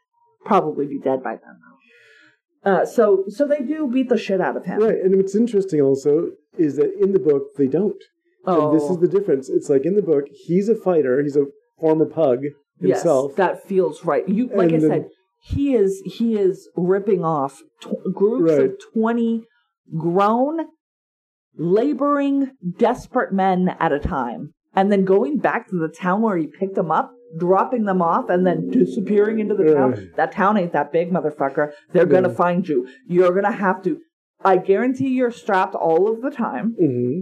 Probably be dead by then though. Uh, so so they do beat the shit out of him. Right, and what's interesting also is that in the book they don't. Oh, And this is the difference. It's like in the book, he's a fighter, he's a former pug himself. Yes, that feels right. You like And I said, he is he is ripping off tw- groups Right. of twenty grown, laboring, desperate men at a time, and then going back to the town where he picked them up, dropping them off, and then disappearing into the town. That town ain't that big, motherfucker. They're gonna find you. You're gonna have to. I guarantee you're strapped all of the time, hmm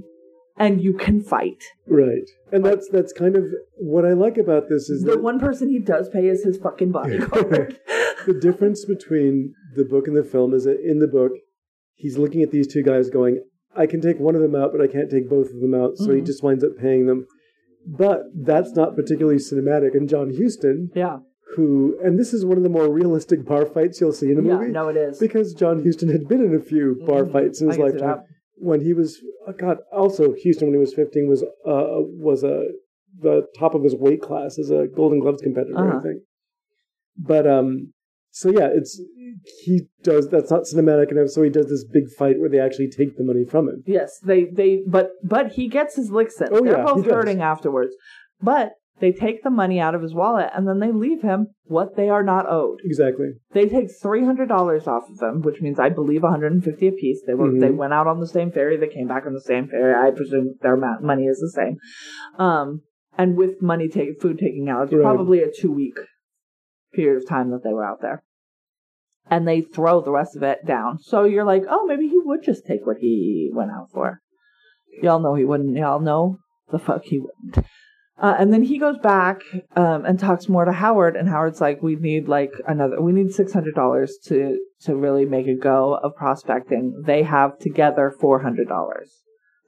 and you can fight. Right. And that's that's kind of what I like about this is The one person he does pay is his fucking bodyguard. the difference between the book and the film is that in the book, he's looking at these two guys going, I can take one of them out, but I can't take both of them out, so he Mhm. just winds up paying them. But that's not particularly cinematic. And John Huston, yeah. who, and this is one of the more realistic bar fights you'll see in a Yeah, movie. no, it is. Because John Huston had been in a few bar Mhm. fights in his lifetime. When he was, oh God, also Huston when he was 15 was uh, was a the top of his weight class as a Golden Gloves competitor, I Uh-huh. think. But um, so yeah, it's he does that's not cinematic enough, so he does this big fight where they actually take the money from him. Yes, they they but but he gets his licks in. Oh, They're yeah, both hurting afterwards. But they take the money out of his wallet and then they leave him what they are not owed. Exactly. They take three hundred dollars off of him, which means I believe one hundred and fifty apiece. They were Mhm. they went out on the same ferry. They came back on the same ferry. I presume their money is the same. Um, and with money take food taking out, it's Right. probably a two week period of time that they were out there. And they throw the rest of it down. So you're like, oh, maybe he would just take what he went out for. Y'all know he wouldn't. Y'all know the fuck he wouldn't. Uh, and then he goes back um, and talks more to Howard, and Howard's like, "We need like another. We need six hundred dollars to to really make a go of prospecting. They have together four hundred dollars.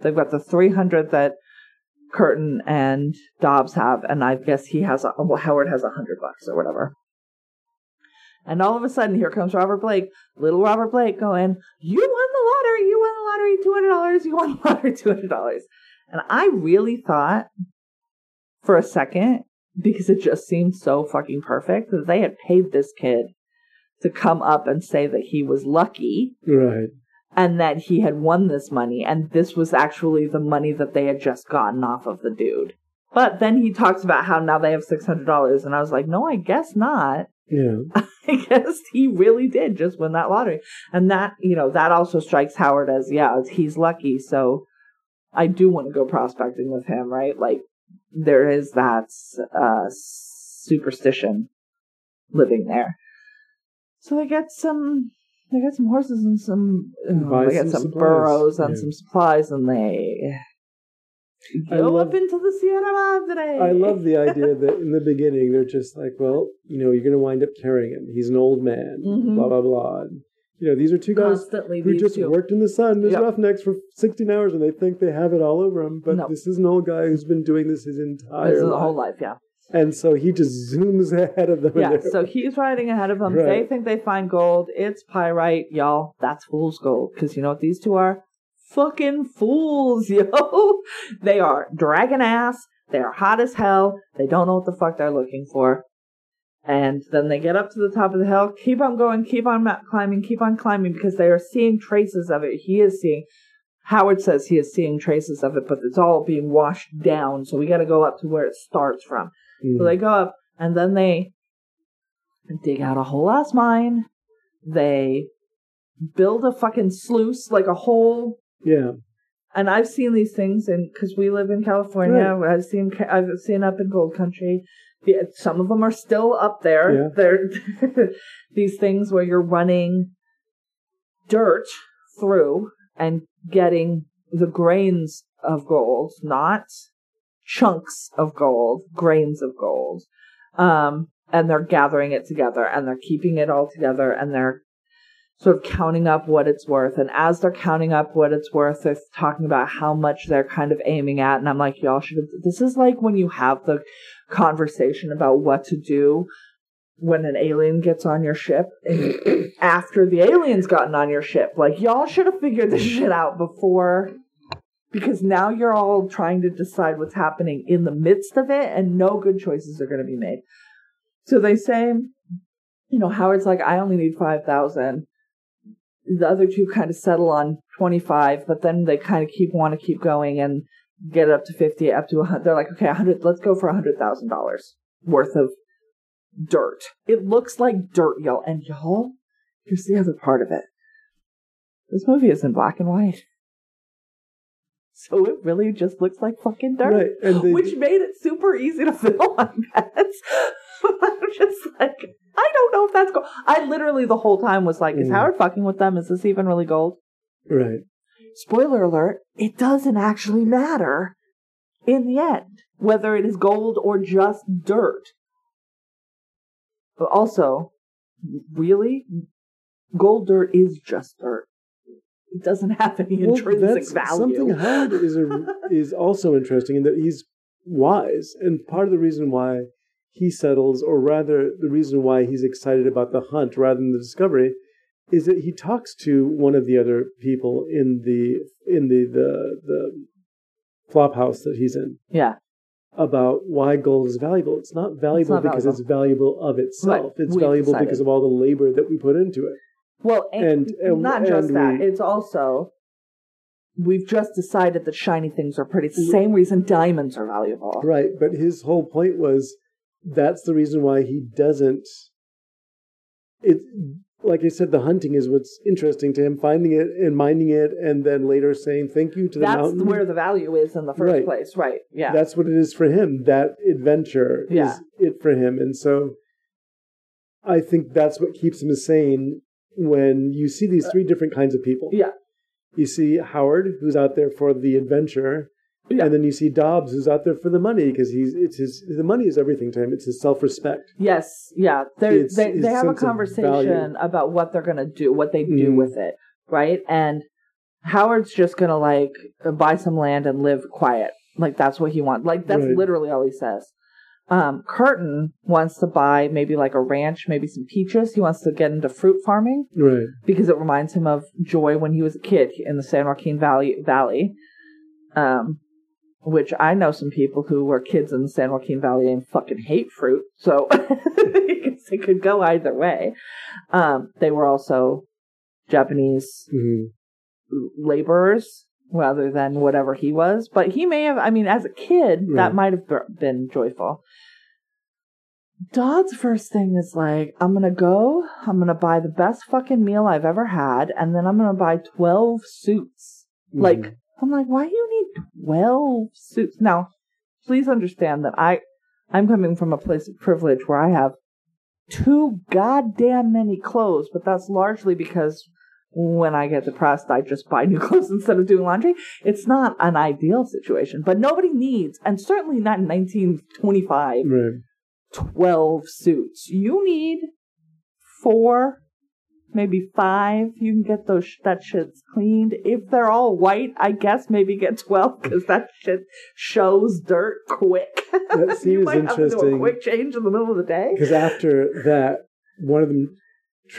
They've got the three hundred that Curtin and Dobbs have, and I guess he has. A, well, Howard has a hundred bucks or whatever. And all of a sudden, here comes Robert Blake, little Robert Blake, going, "You won the lottery! You won the lottery! Two hundred dollars! You won the lottery! Two hundred dollars!" And I really thought for a second, because it just seemed so fucking perfect, that they had paid this kid to come up and say that he was lucky Right. and that he had won this money, and this was actually the money that they had just gotten off of the dude. But then he talks about how now they have six hundred dollars, and I was like, no, I guess not. Yeah. I guess he really did just win that lottery. And that, you know, that also strikes Howard as, yeah, he's lucky. So I do want to go prospecting with him, right? Like, there is that uh, superstition living there. So they get some, they get some horses and some, they get some some burros and yeah. some supplies, and they I go love- up into the Sierra Madre. I love the idea that in the beginning they're just like, well, you know, you're going to wind up carrying him. He's an old man. Mhm. Blah blah blah. And, you know, these are two guys constantly who just two. worked in the sun as Yep. roughnecks for 16 hours, and they think they have it all over him. But No. this is an old guy who's been doing this his entire This life. whole life, yeah. And so he just zooms ahead of them. Yeah, so he's riding ahead of them. Right. They think they find gold. It's pyrite, y'all. That's fool's gold. Because you know what these two are? Fucking fools, yo. They are dragging ass. They are hot as hell. They don't know what the fuck they're looking for. And then they get up to the top of the hill, keep on going, keep on climbing, keep on climbing because they are seeing traces of it. He is seeing, Howard says he is seeing traces of it, but it's all being washed down. So we got to go up to where it starts from. Mm. So they go up and then they dig out a whole ass mine. They build a fucking sluice, like a hole. Yeah. And I've seen these things, and because we live in California, I've seen I've seen up in Gold Country. Yeah, some of them are still up there. Yeah. They're these things where you're running dirt through and getting the grains of gold, not chunks of gold, grains of gold. Um, and they're gathering it together and they're keeping it all together and they're sort of counting up what it's worth. And as they're counting up what it's worth, they're talking about how much they're kind of aiming at. And I'm like, y'all should have, this is like when you have the conversation about what to do when an alien gets on your ship after the alien's gotten on your ship. Like, y'all should have figured this shit out before because now you're all trying to decide what's happening in the midst of it and no good choices are going to be made. So they say, you know, Howard's like, I only need 5,000. The other two kind of settle on 25, but then they kind of keep, want to keep going and get it up to 50, up to 100. They're like, okay, 100, let's go for $100,000 worth of dirt. It looks like dirt, y'all. And y'all, here's the other part of it. This movie is in black and white. So it really just looks like fucking dirt. Right. They, Which made it super easy to film, I guess. I'm just like, I don't know if that's gold. I literally the whole time was like, is Mm. Howard fucking with them? Is this even really gold? right. Spoiler alert, it doesn't actually matter in the end whether it is gold or just dirt. But also, really, gold dirt is just dirt. It doesn't have any Well, intrinsic value. Something Howard is a, is also interesting in that he's wise, and part of the reason why he settles, or rather, the reason why he's excited about the hunt rather than the discovery, is that he talks to one of the other people in the in the the the flop house that he's in yeah, about why gold is valuable. It's not valuable not because valuable. it's valuable of itself. Right. It's We've valuable decided. because of all the labor that we put into it. Well, and, And- and- not just and that. we- It's also we've just decided that shiny things are pretty. It's the same reason diamonds are valuable. Right, but his whole point was that's the reason why he doesn't. It, like I said, the hunting is what's interesting to him. Finding it and minding it, and then later saying thank you to the That's mountain. where the value is in the first Right. place, right? Yeah. That's what it is for him. That adventure Yeah. is it for him, and so I think that's what keeps him sane when you see these three different kinds of people. yeah. You see Howard, who's out there for the adventure, Yeah. and then you see Dobbs, who's out there for the money because he's it's his the money is everything to him. It's his self respect. Yes, yeah. They're, they they have a conversation about what they're gonna do, what they do Mm. with it, right? And Howard's just gonna like buy some land and live quiet, like that's what he wants. Like that's Right. literally all he says. Um, Curtin wants to buy maybe like a ranch, maybe some peaches. He wants to get into fruit farming Right. because it reminds him of Joy when he was a kid in the San Joaquin Valley. Valley, um, which I know some people who were kids in the San Joaquin Valley and fucking hate fruit. So it could go either way. Um, they were also Japanese hmm laborers rather than whatever he was. But he may have. I mean, as a kid, Right. that might have been joyful. Dodd's first thing is like, I'm gonna go, I'm gonna buy the best fucking meal I've ever had, and then I'm gonna buy 12 suits. Like, Mhm. I'm like, why do you need 12 suits? Now, please understand that I, I'm coming from a place of privilege where I have too goddamn many clothes, but that's largely because when I get depressed, I just buy new clothes instead of doing laundry. It's not an ideal situation, but nobody needs, and certainly not in 1925, right. 12 suits. You need four, maybe five. You can get those that shit's cleaned. If they're all white, I guess maybe get 12 because that shit shows dirt quick. That you seems might have to do a interesting. quick change in the middle of the day. Because after that, one of them,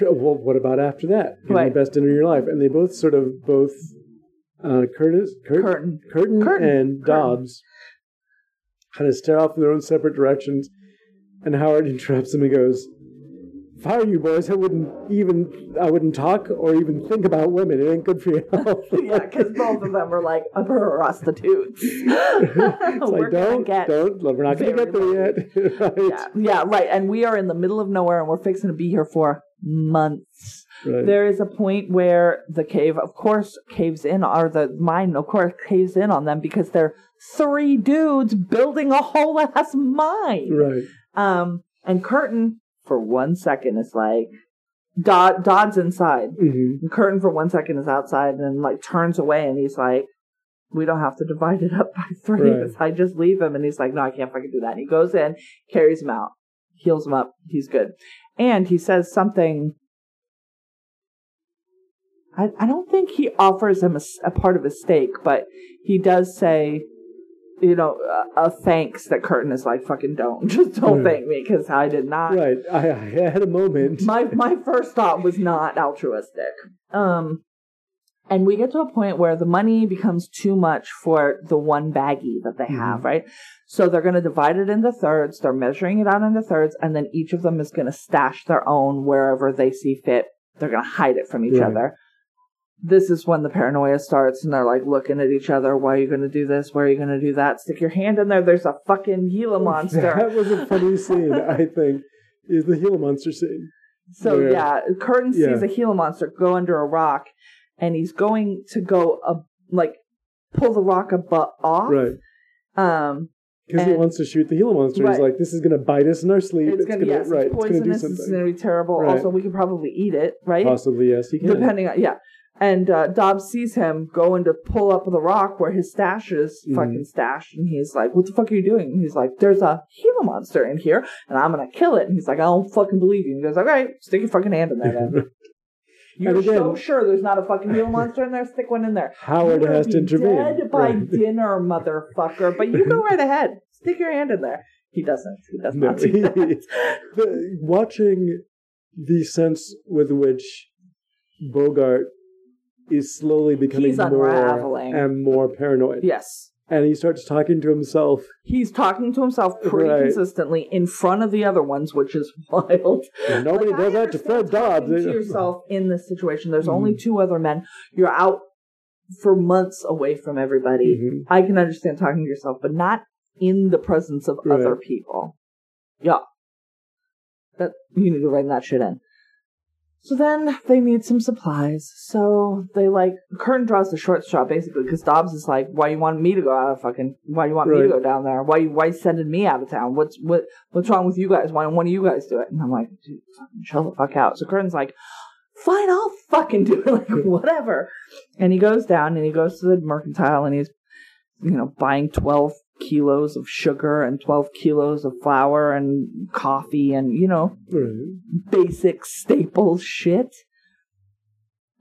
well, what about after that? Right. the best dinner of your life. And they both sort of, both uh, Curtis, Curt, Curtain. Curtin, Curtin. and Curtin. Dobbs kind of stare off in their own separate directions. And Howard interrupts them and goes, if I were you boys, I wouldn't even, I wouldn't talk or even think about women. It ain't good for your health. yeah, because both of them are like prostitutes. it's We're like, don't, get don't, we're not going to get there yet. right. yeah, yeah, right. And we are in the middle of nowhere, and we're fixing to be here for months. Right. There is a point where the cave, of course, caves in, or the mine, of course, caves in on them because they're three dudes building a whole ass mine. right. Um, and Curtin, for one second, is like, Dodd, Dodd's inside. hmm And Curtin, for one second, is outside and like turns away, and he's like, "We don't have to divide it up by three. Right. I just leave him." And he's like, "No, I can't fucking do that." And he goes in, carries him out, heals him up. He's good, and he says something. I, I don't think he offers him a part of his steak, but he does say, you know, a, a thanks that Curtin is like, fucking don't. Just don't Hmm. thank me because I did not Right. I, I had a moment. my my first thought was not altruistic. Um and we get to a point where the money becomes too much for the one baggie that they mm-hmm. have, right? So they're going to divide it into thirds. They're measuring it out into thirds, and then each of them is going to stash their own wherever they see fit. They're going to hide it from each Right. other. This is when the paranoia starts, and they're like looking at each other. Why are you going to do this? Why are you going to do that? Stick your hand in there. There's a fucking Gila monster. That was a funny scene, I think, is the Gila monster scene. So Where- yeah, Curtin sees a Gila monster go under a rock, and he's going to go uh, like pull the rock a butt off. Right. Um, Because he wants to shoot the Gila monster. He's like, this is going to bite us in our sleep. it's, gonna, yes, right, it's it's going to do poisonous. It's something. gonna be terrible. Right. Also, we could probably eat it, right? Possibly, yes, he can. Depending on yeah. And uh, Dobbs sees him going to pull up the rock where his stash is Mhm. fucking stashed, and he's like, "What the fuck are you doing?" And he's like, "There's a Gila monster in here, and I'm gonna kill it." And he's like, "I don't fucking believe you." And he goes, "All right, stick your fucking hand in there, then." You're again- so sure there's not a fucking Gila monster in there? Stick one in there. Howard has to intervene. Dead by Right. dinner, motherfucker. But you go right ahead. Stick your hand in there. He doesn't. He does No, not do that. the, watching the sense with which Bogart is slowly becoming He's more unraveling. and more paranoid. Yes. And he starts talking to himself. He's talking to himself pretty Right. consistently in front of the other ones, which is wild. And nobody Like, does I that to Fred Dobbs. To yourself in this situation, there's Mhm. only two other men. You're out for months away from everybody. Mhm. I can understand talking to yourself, but not in the presence of Right. other people. Yeah. That you need to write that shit in. So then they need some supplies. So they like Curtin draws the short straw basically because Dobbs is like, "Why you want me to go out of fucking? Why you want me to go down there? Why you why you sending me out of town? What's what what's wrong with you guys? Why don't one of you guys do it?" And I'm like, "Dude, fucking chill the fuck out." So Curtin's like, "Fine, I'll fucking do it. Like whatever." And he goes down and he goes to the mercantile and he's you know buying twelve kilos of sugar and 12 kilos of flour and coffee and you know Right. basic staple shit.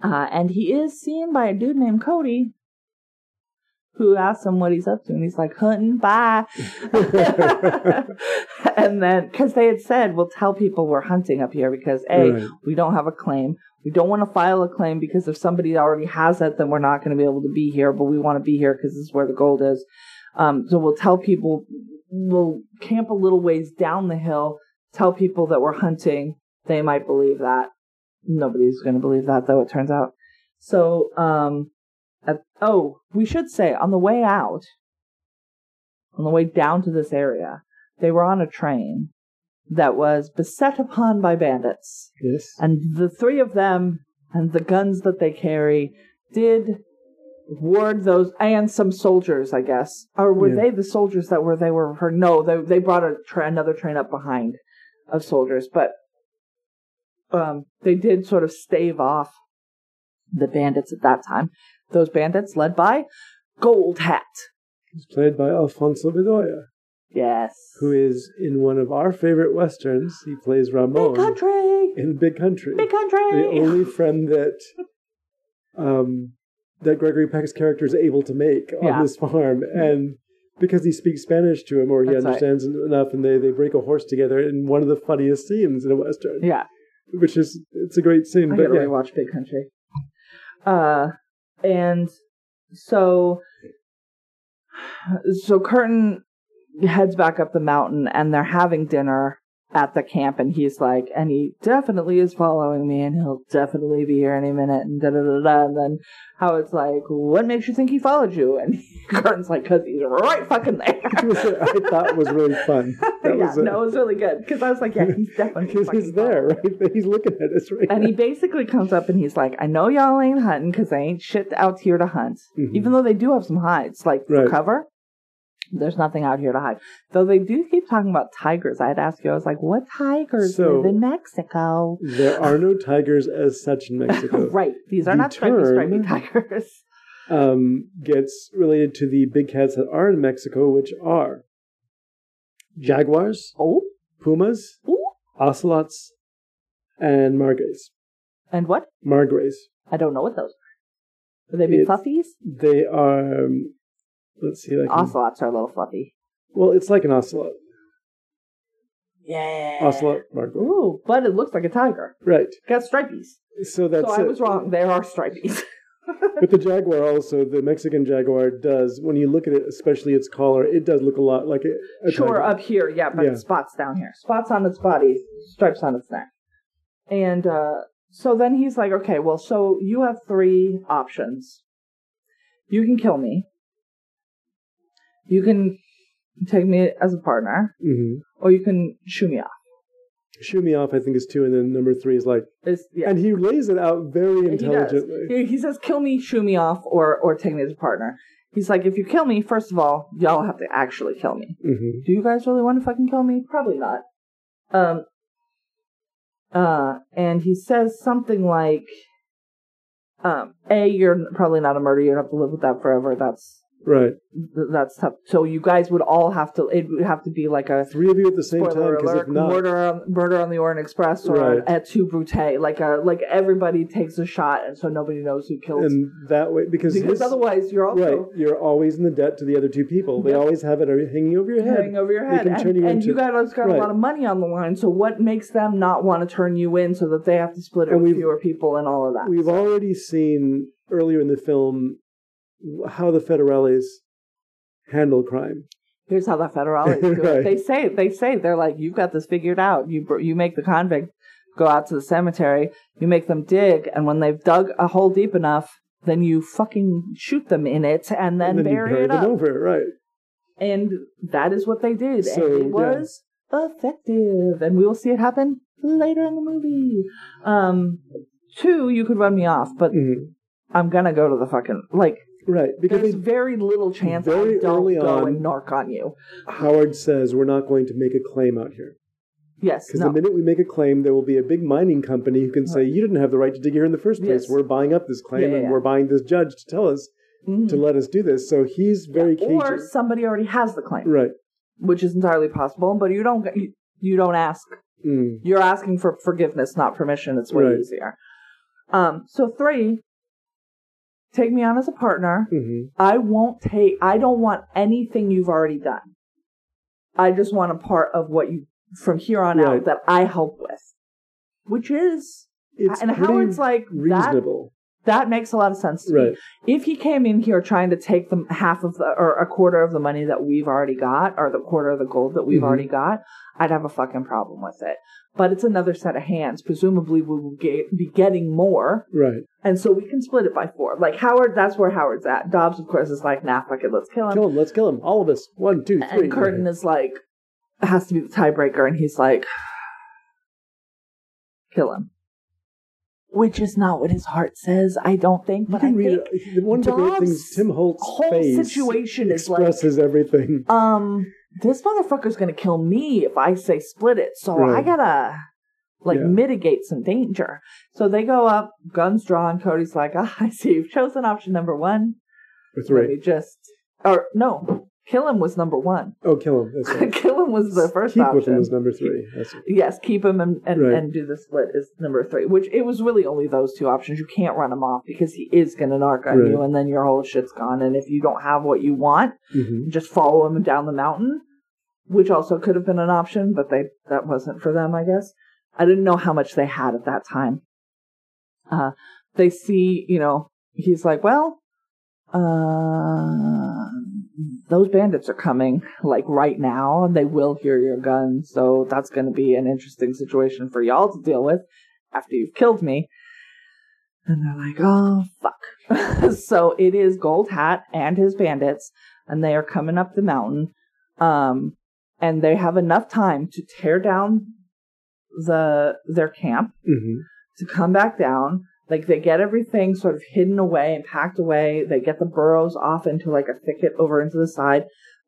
Uh, and he is seen by a dude named Cody who asks him what he's up to, and he's like, hunting, bye. and then, because they had said, we'll tell people we're hunting up here because A, Right. we don't have a claim. We don't want to file a claim because if somebody already has it, then we're not going to be able to be here, but we want to be here because this is where the gold is. Um, so we'll tell people, we'll camp a little ways down the hill, tell people that we're hunting. They might believe that. Nobody's going to believe that, though, it turns out. So, um, at, oh, we should say on the way out, on the way down to this area, they were on a train. that was beset upon by bandits. Yes. And the three of them and the guns that they carry did ward those and some soldiers, I guess. Or were Yeah. they the soldiers that were they were her no, they they brought a tra- another train up behind of soldiers, but um they did sort of stave off the bandits at that time. Those bandits led by Gold Hat. It's played by Alfonso Bedoya, Yes. who is in one of our favorite westerns. He plays Ramon Big country. in Big Country. Big country. the only friend that um, that Gregory Peck's character is able to make on Yeah. this farm, and because he speaks Spanish to him or he That's right. understands enough, and they they break a horse together in one of the funniest scenes in a western, yeah. which is it's a great scene. I but gotta yeah, rewatch Big Country. Uh, and so, so Curtin heads back up the mountain, and they're having dinner at the camp, and he's like, and he definitely is following me, and he'll definitely be here any minute, and da da da da. And then Howard's like, "What makes you think he followed you?" And Curtin's like, "Cause he's right fucking there." I thought was really fun. That yeah, was a- no, it was really good because I was like, "Yeah, he's definitely because he's there, right? He's looking at us right and he basically comes up and he's like, I know y'all ain't hunting because I ain't shit out here to hunt. Mhm. Even though they do have some hides, like for Right. cover, there's nothing out here to hide. Though they do keep talking about tigers. I had asked you, I was like, what tigers So- live in Mexico? There are no tigers as such in Mexico. right. These are The not stripy, stripy tigers. um, gets related to the big cats that are in Mexico, which are jaguars, Oh? pumas, Ooh. ocelots, and margrays. And what? Margrays. I don't know what those are. Would they be It's- fluffies? They are. Um, let's see. Like Ocelots are a little fluffy. well, it's like an ocelot. Yeah. Ocelot, margray. Ooh, but it looks like a tiger. Right. Got stripies. So that's so I it. was wrong. There are stripies. But the jaguar also, the Mexican jaguar does, when you look at it, especially its collar, it does look a lot like a, a Sure, tiger. up here, yeah, but Yeah. spots down here. Spots on its body, stripes on its neck. And uh, so then he's like, okay, well, so you have three options. You can kill me. You can take me as a partner, hmm or you can shoo me off. Shoo me off, I think, is two, and then number three is like, yeah, and he lays it out very intelligently. He, he says, kill me, shoo me off, or or take me as a partner. He's like, if you kill me, first of all, y'all have to actually kill me. hmm do you guys really want to fucking kill me? Probably not. Um, uh, and he says something like, um, A, you're probably not a murderer. You have to live with that forever. That's, Right. th- that's tough. So you guys would all have to, it would have to be like a, Three of you at the same time, because if not, murder on, murder on the Orient Express or Right. et tu Brute, like a, like everybody takes a shot and so nobody knows who killed. and that way, because, because his- otherwise you're also right, you're always in the debt to the other two people. They Yep. always have it hanging over your head. hanging over your They head, can and, turn you and into- you guys got a lot of money on the line. So what makes them not want to turn you in so that they have to split it And with fewer people and all of that? We've already seen earlier in the film how the Federales handle crime. Here's how the federales do it. They say they say they're like, you've got this figured out. You you make the convict go out to the cemetery. You make them dig, and when they've dug a hole deep enough, then you fucking shoot them in it and then, and then bury bury it them up. over, right? And that is what they did, So, and it yeah. was effective. And we will see it happen later in the movie. Um, two, you could run me off, but Mhm. I'm gonna go to the fucking like. Right, because There's very little chance very I don't early go on- and narc on you. Howard says we're not going to make a claim out here. Yes, Because no. the minute we make a claim, there will be a big mining company who can say, you didn't have the right to dig here in the first place. Yes. We're buying up this claim Yeah, yeah, and yeah. we're buying this judge to tell us, Mhm. to let us do this. So he's very cagey. or somebody already has the claim, Right. which is entirely possible. But you don't you, you don't ask. Mm. You're asking for forgiveness, not permission. It's way Right. easier. Um. So three, take me on as a partner. hmm I won't take. I don't want anything you've already done. I just want a part of what you from here on Right. out that I help with, which is It's and Howard's like reasonable. That makes a lot of sense to me. If he came in here trying to take the half of the or a quarter of the money that we've already got, or the quarter of the gold that we've Mhm. already got, I'd have a fucking problem with it. But it's another set of hands. Presumably, we will get, be getting more, Right. and so we can split it by four. Like Howard, that's where Howard's at. Dobbs, of course, is like, nah, fuck it, let's kill him. Kill him. Let's kill him. All of us. One, two, three. and Curtin is like, has to be the tiebreaker, and he's like, kill him. Which is not what his heart says, I don't think. But I can read think it. One of the great things, Tim Holt's whole situation is like, expresses everything. um, this motherfucker's gonna kill me if I say split it. So I gotta like Yeah. mitigate some danger. So they go up, guns drawn. Cody's like, ah, I see you've chosen option number one. Or Let three. me just, or no, kill him was number one. Oh, kill him. Right. kill him was the first Keep option. with him was number three. Yes, keep him and, and, Right. and do the split is number three, which it was really only those two options. You can't run him off because he is going to narc on Right. you and then your whole shit's gone. And if you don't have what you want, Mhm. just follow him down the mountain, which also could have been an option, but they that wasn't for them, I guess. I didn't know how much they had at that time. Uh, they see, you know, he's like, well, uh, those bandits are coming like right now and they will hear your gun. So that's going to be an interesting situation for y'all to deal with after you've killed me. And they're like, oh, fuck. so it is Gold Hat and his bandits and they are coming up the mountain. Um, and they have enough time to tear down the, their camp Mhm. to come back down. Like they get everything sort of hidden away and packed away. They get the burros off into like a thicket over into the side.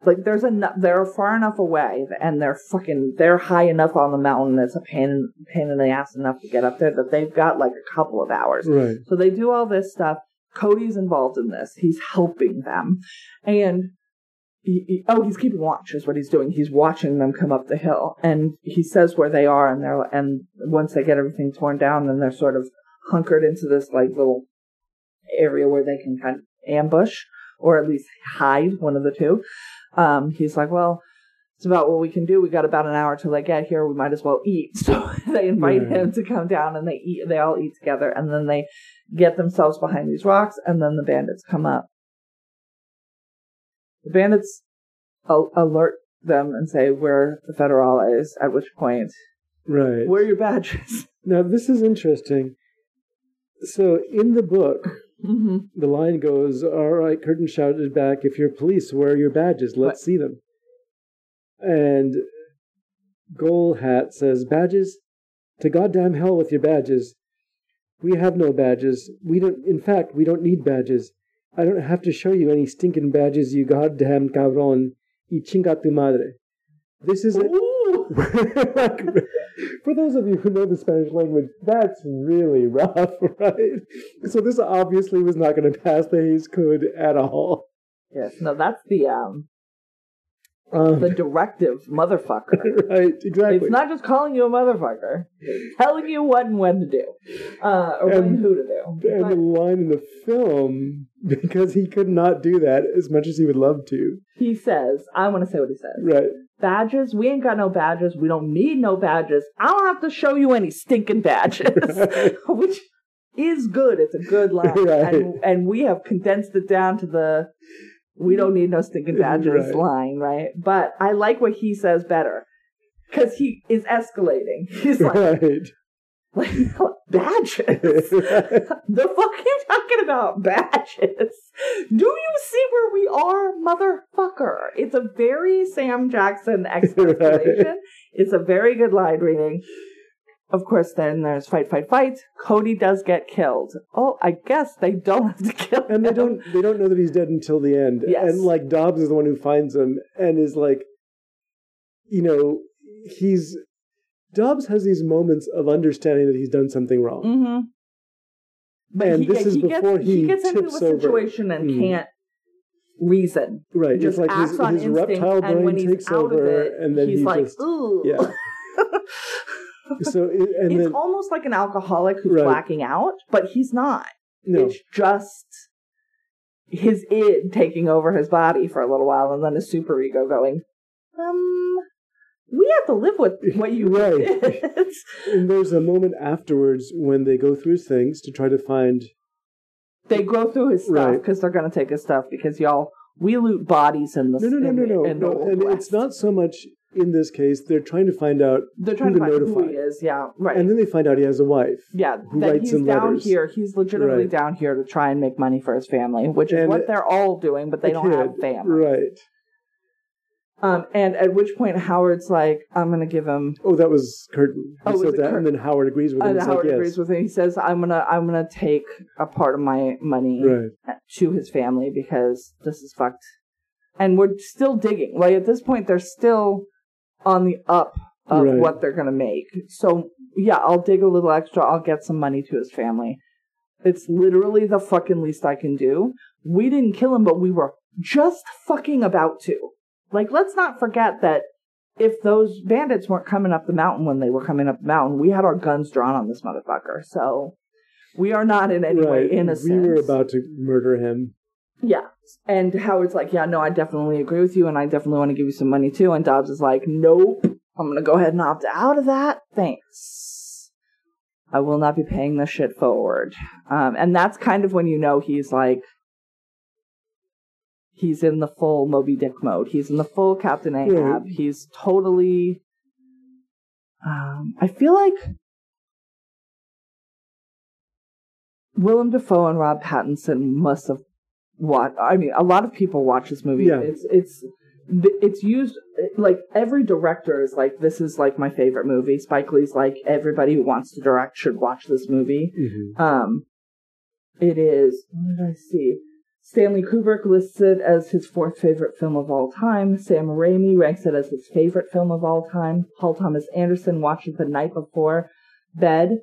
Like there's enough, they're far enough away and they're fucking, they're high enough on the mountain. It's a pain, pain in the ass enough to get up there that they've got like a couple of hours. Right. So they do all this stuff. Cody's involved in this. He's helping them. And he, he- oh, he's keeping watch is what he's doing. He's watching them come up the hill. And he says where they are and they're and once they get everything torn down then they're sort of hunkered into this like little area where they can kind of ambush or at least hide one of the two. Um, he's like, Well, it's about what we can do. We got about an hour till they get here. We might as well eat. So they invite Yeah. him to come down and they eat they all eat together and then they get themselves behind these rocks, and then the bandits come up. The bandits al- alert them and say, where the Federal is, at which point, Right. Where are your badges? Now, this is interesting. So, in the book, hmm the line goes, All right, Curtin shouted back, If you're police, where are your badges? Let's What? see them. And Gold Hat says, Badges? To goddamn hell with your badges. We have no badges. We don't, in fact, we don't need badges. I don't have to show you any stinking badges, you goddamn cabron. Y chinga tu madre. This is a. like, for those of you who know the Spanish language, that's really rough, right? So this obviously was not going to pass the Hays Code at all. Yes, no, that's the um Um, the directive motherfucker. right, exactly. It's not just calling you a motherfucker. It's telling you what and when to do. Uh or when And- who to do. and the line in the film, because he could not do that as much as he would love to. he says, I want to say what he says. Right. Badges. We ain't got no badges. We don't need no badges. I don't have to show you any stinking badges, which is good. It's a good line, Right. and and we have condensed it down to the we don't need no stinking badges Right. line, right? But I like what he says better because he is escalating. He's like, Right. Like badges. The fuck are you talking about? Badges. Do you see where we are, motherfucker? It's a very Sam Jackson explanation. It's a very good line reading. Of course, then there's fight, fight, fight. Cody does get killed. Oh, I guess they don't have to kill him. and they don't they don't know that he's dead until the end. Yes. And like Dobbs is the one who finds him and is like you know, he's Dobbs has these moments of understanding that he's done something wrong. Mm-hmm. But And he, this is he before gets, he he gets into a tips over. situation and Mm. can't reason. Right. Just It's like acts his, on his instinct, reptile and when brain takes over it, and then he's he like, just ooh. Yeah. So it- and it's then almost like an alcoholic who's Right. blacking out, but he's not. no. It's just his id taking over his body for a little while, and then his superego going, um, we have to live with what you Right. did. And there's a moment afterwards when they go through things to try to find they go through his stuff Right. because they're going to take his stuff because y'all we loot bodies in the No, no, no, no, no. in no. And West. it's not so much in this case. They're trying to find out, They're trying who to to find who he is. Yeah, right. and then they find out he has a wife. yeah, who that writes he's down letters. here. He's legitimately Right. down here to try and make money for his family, which is And what they're all doing, but they don't have family. Right. Um, and at which point Howard's like, I'm gonna give him. Oh, that was Curtin. He Oh, said that, Curt- and then Howard agrees with him. And He's Howard like, yes. agrees with him. He says, I'm gonna, I'm gonna take a part of my money Right. to his family because this is fucked. And we're still digging. Like at this point, they're still on the up of Right. what they're gonna make. So yeah, I'll dig a little extra. I'll get some money to his family. It's literally the fucking least I can do. We didn't kill him, but we were just fucking about to. Like, let's not forget that if those bandits weren't coming up the mountain when they were coming up the mountain, we had our guns drawn on this motherfucker. So we are not in any way right. innocent. We were about to murder him. Yeah. And Howard's like, yeah, no, I definitely agree with you, and I definitely want to give you some money too. And Dobbs is like, nope, I'm going to go ahead and opt out of that. Thanks. I will not be paying this shit forward. Um, and that's kind of when you know he's like, he's in the full Moby Dick mode. He's in the full Captain Ahab. Right. He's totally. Um, I feel like Willem Dafoe and Rob Pattinson must have watched. I mean, a lot of people watch this movie. Yeah. It's it's it's used like every director is like this is like my favorite movie. Spike Lee's like everybody who wants to direct should watch this movie. hmm Um, it is. What did I see? Stanley Kubrick lists it as his fourth favorite film of all time. Sam Raimi ranks it as his favorite film of all time. Paul Thomas Anderson watched it the night before bed.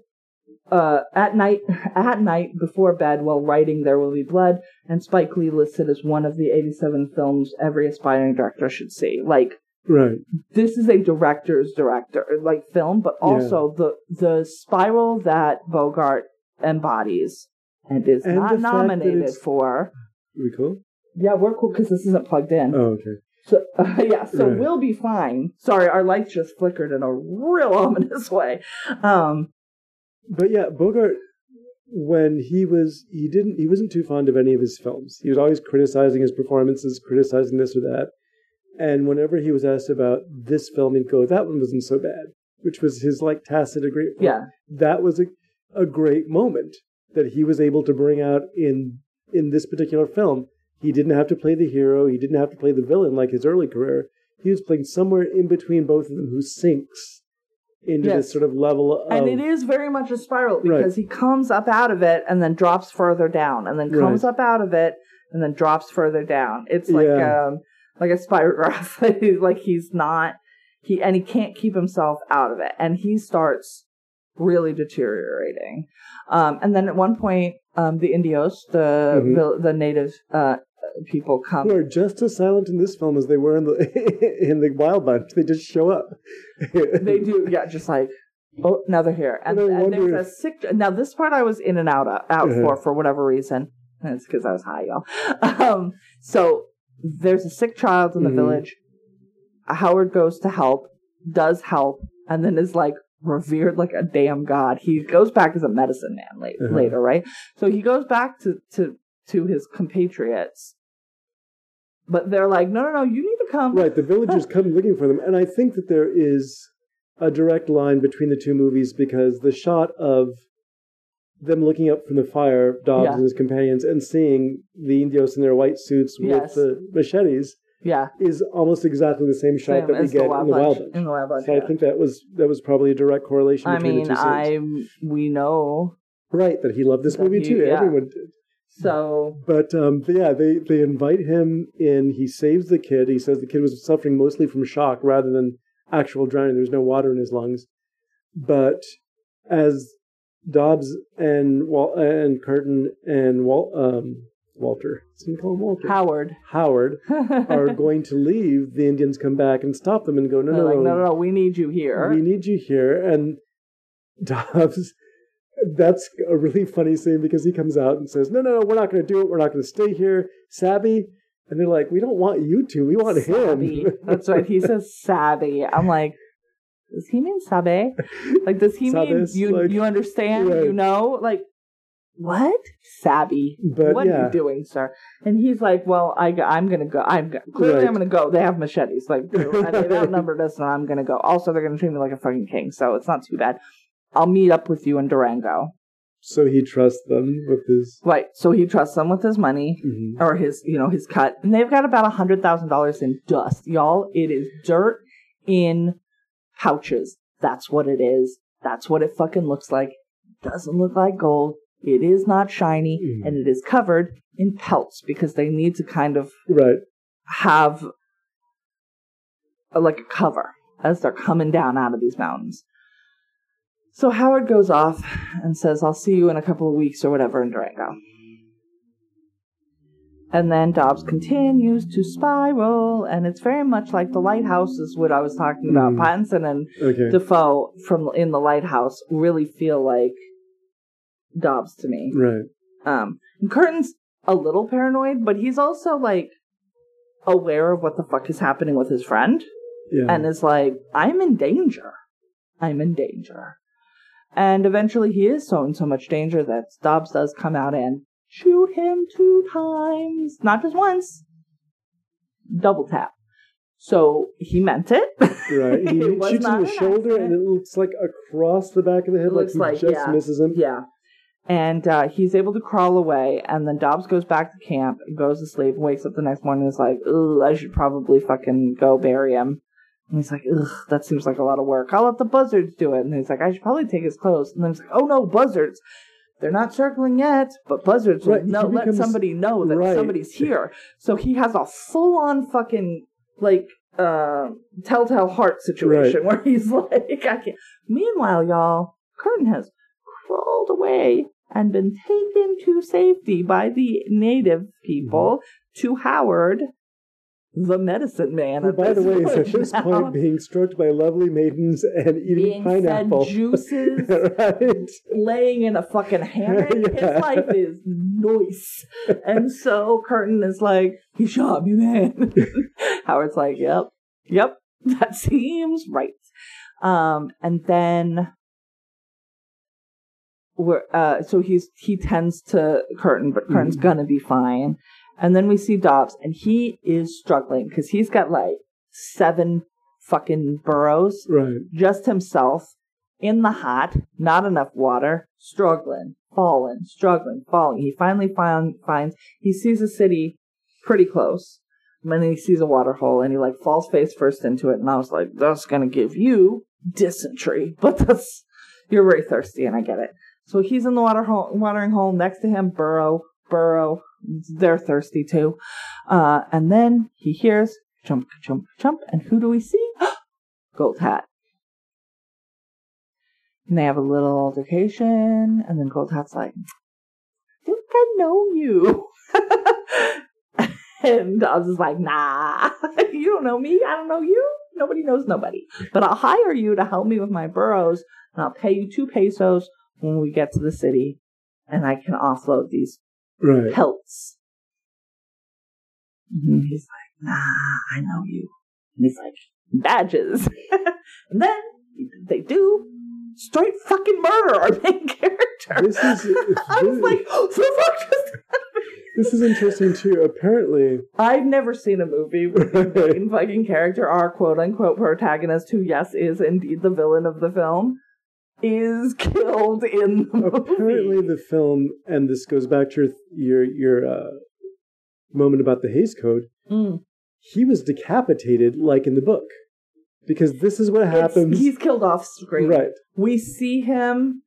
Uh, at night, at night before bed while writing There Will Be Blood, and Spike Lee lists it as one of the 87 films every aspiring director should see. Like, Right. this is a director's director like film, but Yeah. also the the spiral that Bogart embodies and is And not nominated for. We cool? Yeah, we're cool because this isn't plugged in. Oh, okay. So uh, yeah, so Right. we'll be fine. Sorry, our lights just flickered in a real ominous way. Um, But yeah, Bogart, when he was, he didn't, he wasn't too fond of any of his films. He was always criticizing his performances, criticizing this or that. And whenever he was asked about this film, he'd go, "That one wasn't so bad," which was his like tacit agreement. yeah, that was a, a great moment that he was able to bring out in in this particular film. He didn't have to play the hero. He didn't have to play the villain like his early career. He was playing somewhere in between both of them, who sinks into Yes. this sort of level of. and it is very much a spiral Right. because he comes up out of it and then drops further down, and then comes Right. up out of it and then drops further down. It's like Yeah. um like a spirograph. like he's not he and he can't keep himself out of it, and he starts really deteriorating. Um, and then at one point, um, the Indios, the Mhm. vil- the native uh, people come. who are just as silent in this film as they were in the in the Wild Bunch. They just show up. they do, yeah, just like. Oh, now they're here, and, And and there's wonder a sick. Now this part I was in and out of, out Uh-huh. for for whatever reason. And it's because I was high, y'all. Um, so there's a sick child in the Mhm. village. Howard goes to help, does help, and then is like revered like a damn god. He goes back as a medicine man late, Uh-huh. later, right? So he goes back to to to his compatriots, but they're like, no, no, no, you need to come. Right, the villagers come looking for them, and I think that there is a direct line between the two movies because the shot of them looking up from the fire, Dobbs Yeah. and his companions, and seeing the Indios in their white suits Yes. with the machetes Yeah, is almost exactly the same shot same that we as the get in the Wild Bunch. In the Wild Bunch, So yeah. I think that was that was probably a direct correlation I between mean, the two scenes. I we know Right, that he loved this movie he- too. yeah. Everyone did. so. But um, yeah, they they invite him in. He saves the kid. He says the kid was suffering mostly from shock rather than actual drowning. There's no water in his lungs. But as Dobbs and Wal- and Curtin and Wal- um, Walter, can you call him Walter? Howard Howard are going to leave. The Indians come back and stop them and go, no, no, like, no, no, no, we need you here. we need you here. And Dobbs, that's a really funny scene because he comes out and says, no, no, no, we're not going to do it. We're not going to stay here. Savvy. And they're like, we don't want you to. We want Savvy. him. That's right. He says savvy. I'm like, does he mean sabe? Like, does he mean you? like- you understand? Right. You know? Like, what? Savvy. But what are you doing, sir? And he's like, well, I, I'm gonna go. I'm clearly Right. I'm gonna go. They have machetes. Like, they've outnumbered us, and I'm gonna go. Also, they're gonna treat me like a fucking king, so it's not too bad. I'll meet up with you in Durango. So he trusts them with his. Right. So he trusts them with his money Mhm. or his, you know, his cut. And they've got about a hundred thousand dollars in dust, y'all. It is dirt in pouches. That's what it is. That's what it fucking looks like. Doesn't look like gold. It is not shiny, Mhm. and it is covered in pelts because they need to kind of Right. have a, like a cover as they're coming down out of these mountains. So Howard goes off and says, I'll see you in a couple of weeks or whatever in Durango. And then Dobbs continues to spiral, and it's very much like the lighthouse is what I was talking about. Mm. Pattinson and Okay. Dafoe from in the lighthouse really feel like Dobbs to me. right. Um, and Curtin's a little paranoid, but he's also like aware of what the fuck is happening with his friend Yeah. and is like, I'm in danger. I'm in danger. And eventually he is so in so much danger that Dobbs does come out and shoot him two times. Not just once. Double tap. So he meant it. right. He It shoots not in the shoulder, accident. and it looks like across the back of the head, It like he like- just yeah. misses him. Yeah. And uh, he's able to crawl away, and then Dobbs goes back to camp, goes to sleep, wakes up the next morning, and is like, "Ugh, I should probably fucking go bury him." And he's like, "Ugh, that seems like a lot of work. I'll let the buzzards do it." And he's like, "I should probably take his clothes." And then he's like, "Oh no, buzzards! They're not circling yet, but buzzards will Right, know, let becomes- somebody know that right. somebody's here." So he has a full-on fucking like uh, telltale heart situation where he's like, "I can't." Meanwhile, y'all, Curtin has crawled away and been taken to safety by the native people to Howard, the medicine man. At by the way, is at this now, point being stroked by lovely maidens and eating being pineapple. juices, right. laying in a fucking hammock. Yeah. His life is nice. And so Curtin is like, he shot me, man. Howard's like, yep, yep, that seems right. Um, and then uh, so he's, he tends to Curtin, but Curtin's Mhm. gonna be fine. And then we see Dobbs, and he is struggling because he's got like seven fucking burros Right. just himself in the hot, not enough water, struggling, falling, struggling, falling. He finally found, finds, he sees a city pretty close. And then he sees a water hole and he like falls face first into it. And I was like, that's to give you dysentery, but that's, you're very thirsty and I get it. So he's in the water hole, watering hole next to him, Burro, Burro. They're thirsty too. Uh, and then he hears chump, chump, chump. And who do we see? Gold Hat. And they have a little altercation, and then Gold Hat's like, I think I know you. and I was just like, nah, you don't know me. I don't know you. Nobody knows nobody. But I'll hire you to help me with my burros, and I'll pay you two pesos when we get to the city, and I can offload these Right. pelts. And mm-hmm. he's like, nah, I know you. And he's like, badges. and then they do straight fucking murder our main character. This is I was like, oh, the fuck just this is interesting too. Apparently, I've never seen a movie where the main fucking character, our quote unquote protagonist, who yes is indeed the villain of the film, is killed in the movie. apparently the film, and this goes back to your your your uh, moment about the Hays Code. Mm. He was decapitated, like in the book, because this is what It's- happens. he's killed off screen. right. we see him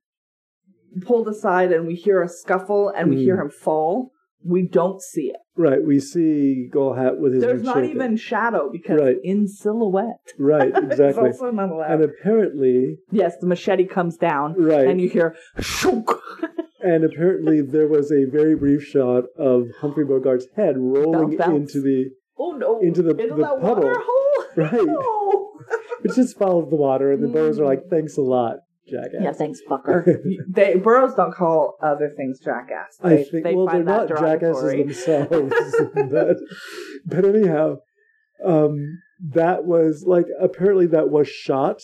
pulled aside and we hear a scuffle and we Mm. hear him fall. We don't see it. Right. We see Gold Hat with his. There's not shaken. even shadow because Right. in silhouette. Right. it's Exactly. also not allowed. and apparently, yes, the machete comes down right. and you hear. And apparently, there was a very brief shot of Humphrey Bogart's head rolling Bounce, bounce. into the. oh no! Into the- into the that puddle. water hole. Right. No. It just follows the water, and the hmm. burros are like, "Thanks a lot, jackass." Yeah, thanks, fucker. they burros don't call other things jackass. I think. they well, they're find not that jackasses themselves, but but anyhow, um, that was like apparently that was shot.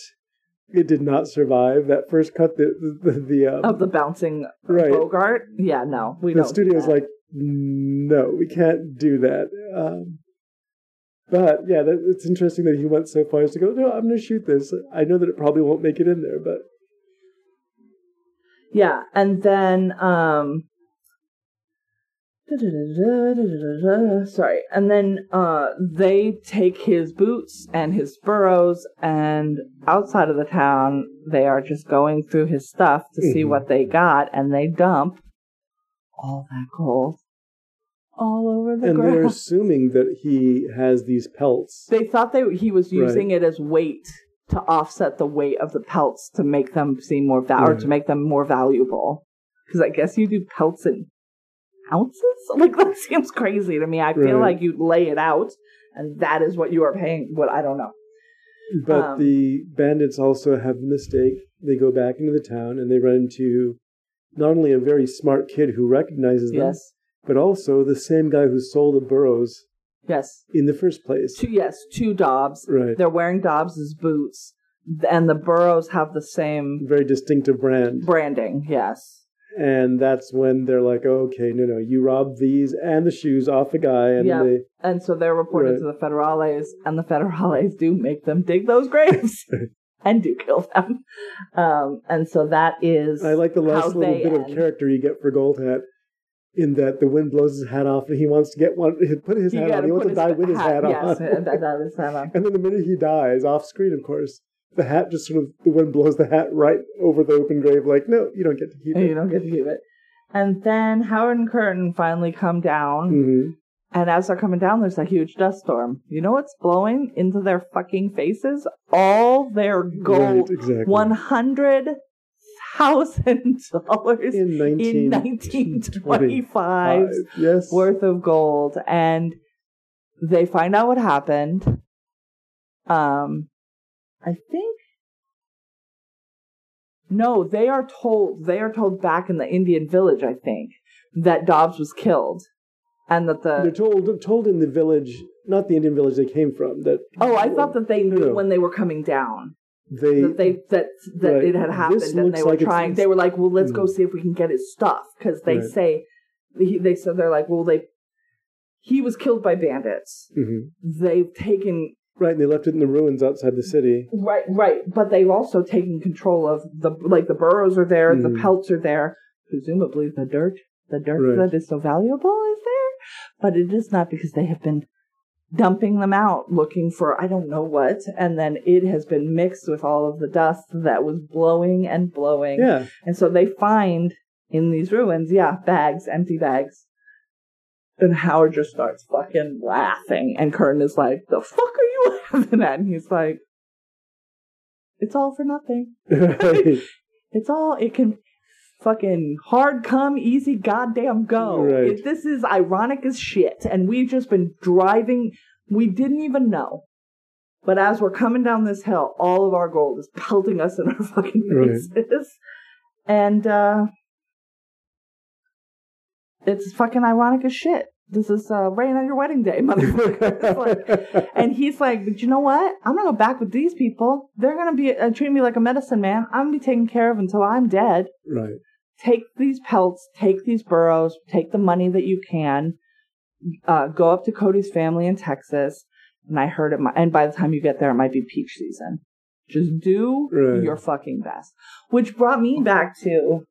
It did not survive that first cut. The the, the, the um, of the bouncing right. Bogart. Yeah, no, we the don't. do studio's that. like, no, we can't do that. Um, but yeah, that, it's interesting that he went so far as to go, no, I'm going to shoot this. I know that it probably won't make it in there, but Yeah, and then um sorry, and then uh they take his boots and his burros and outside of the town they are just going through his stuff to see Mhm. what they got and they dump all that gold all over the and they're assuming that he has these pelts. They thought they he was Right. using it as weight to offset the weight of the pelts to make them seem more val- or to make them more valuable. Because I guess you do pelts in ounces. Like that seems crazy to me. I feel Right. like you lay it out, and that is what you are paying. What I don't know. But Um, the bandits also have a mistake. They go back into the town and they run into not only a very smart kid who recognizes them, Yes, but also the same guy who sold the burros yes, in the first place. two yes, two Dobbs. Right. They're wearing Dobbs's boots, and the Burros have the same Very distinctive brand. branding. Yes. And that's when they're like, oh, okay, no, no, you robbed these and the shoes off the guy. And Yeah. they, And so they're reported Right. to the federales, and the federales do make them dig those graves and do kill them. Um, and so that is I like the last little bit of character you get for Gold Hat. In that the wind blows his hat off and he wants to get one, put his You hat on. He wants to die with his hat, yes, on. that, that is hat on. And then the minute he dies, off screen, of course, the hat just sort of the wind blows the hat right over the open grave. Like, no, you don't get to keep it. You don't get to keep it. And then Howard and Curtin finally come down, hmm and as they're coming down, there's a huge dust storm. You know what's blowing into their fucking faces? All their gold. Right, exactly. One hundred thousand dollars in in 1925. 1925 Yes. worth of gold and they find out what happened um i think no they are told they are told back in the indian village i think that dobbs was killed and that the They're the told told in the village, not the Indian village they came from. That oh i thought that they No, knew no. when they were coming down they, that they that that Right. it had happened and they were like trying they were like well let's go Mm. see if we can get his stuff because they Right. say he, they said they're like well they he was killed by bandits Mhm. they've taken right. And they left it in the ruins outside the city. right right but they've also taken control of the like the burros are there the Mm. pelts are there presumably the dirt the dirt Right. that is so valuable is there but it is not because they have been dumping them out looking for i don't know what. And then it has been mixed with all of the dust that was blowing and blowing. Yeah. and so they find in these ruins yeah bags empty bags. And howard just starts fucking laughing. And curtin is like the fuck are you laughing at? And he's like it's all for nothing. It's all it can fucking hard come easy goddamn go Right. It- this is ironic as shit and we've just been driving we didn't even know but as we're coming down this hill all of our gold is pelting us in our fucking Right. faces and uh it's fucking ironic as shit this is uh rain on your wedding day motherfucker like- and he's like, but you know what? I'm gonna go back with these people. They're gonna be uh, treat me like a medicine man. I'm gonna be taken care of until I'm dead. right. Take these pelts, take these burros, take the money that you can. Uh, go up to Cody's family in Texas. And I heard it. mi- And by the time you get there, it might be peach season. Just do Right. your fucking best. Which brought me back to.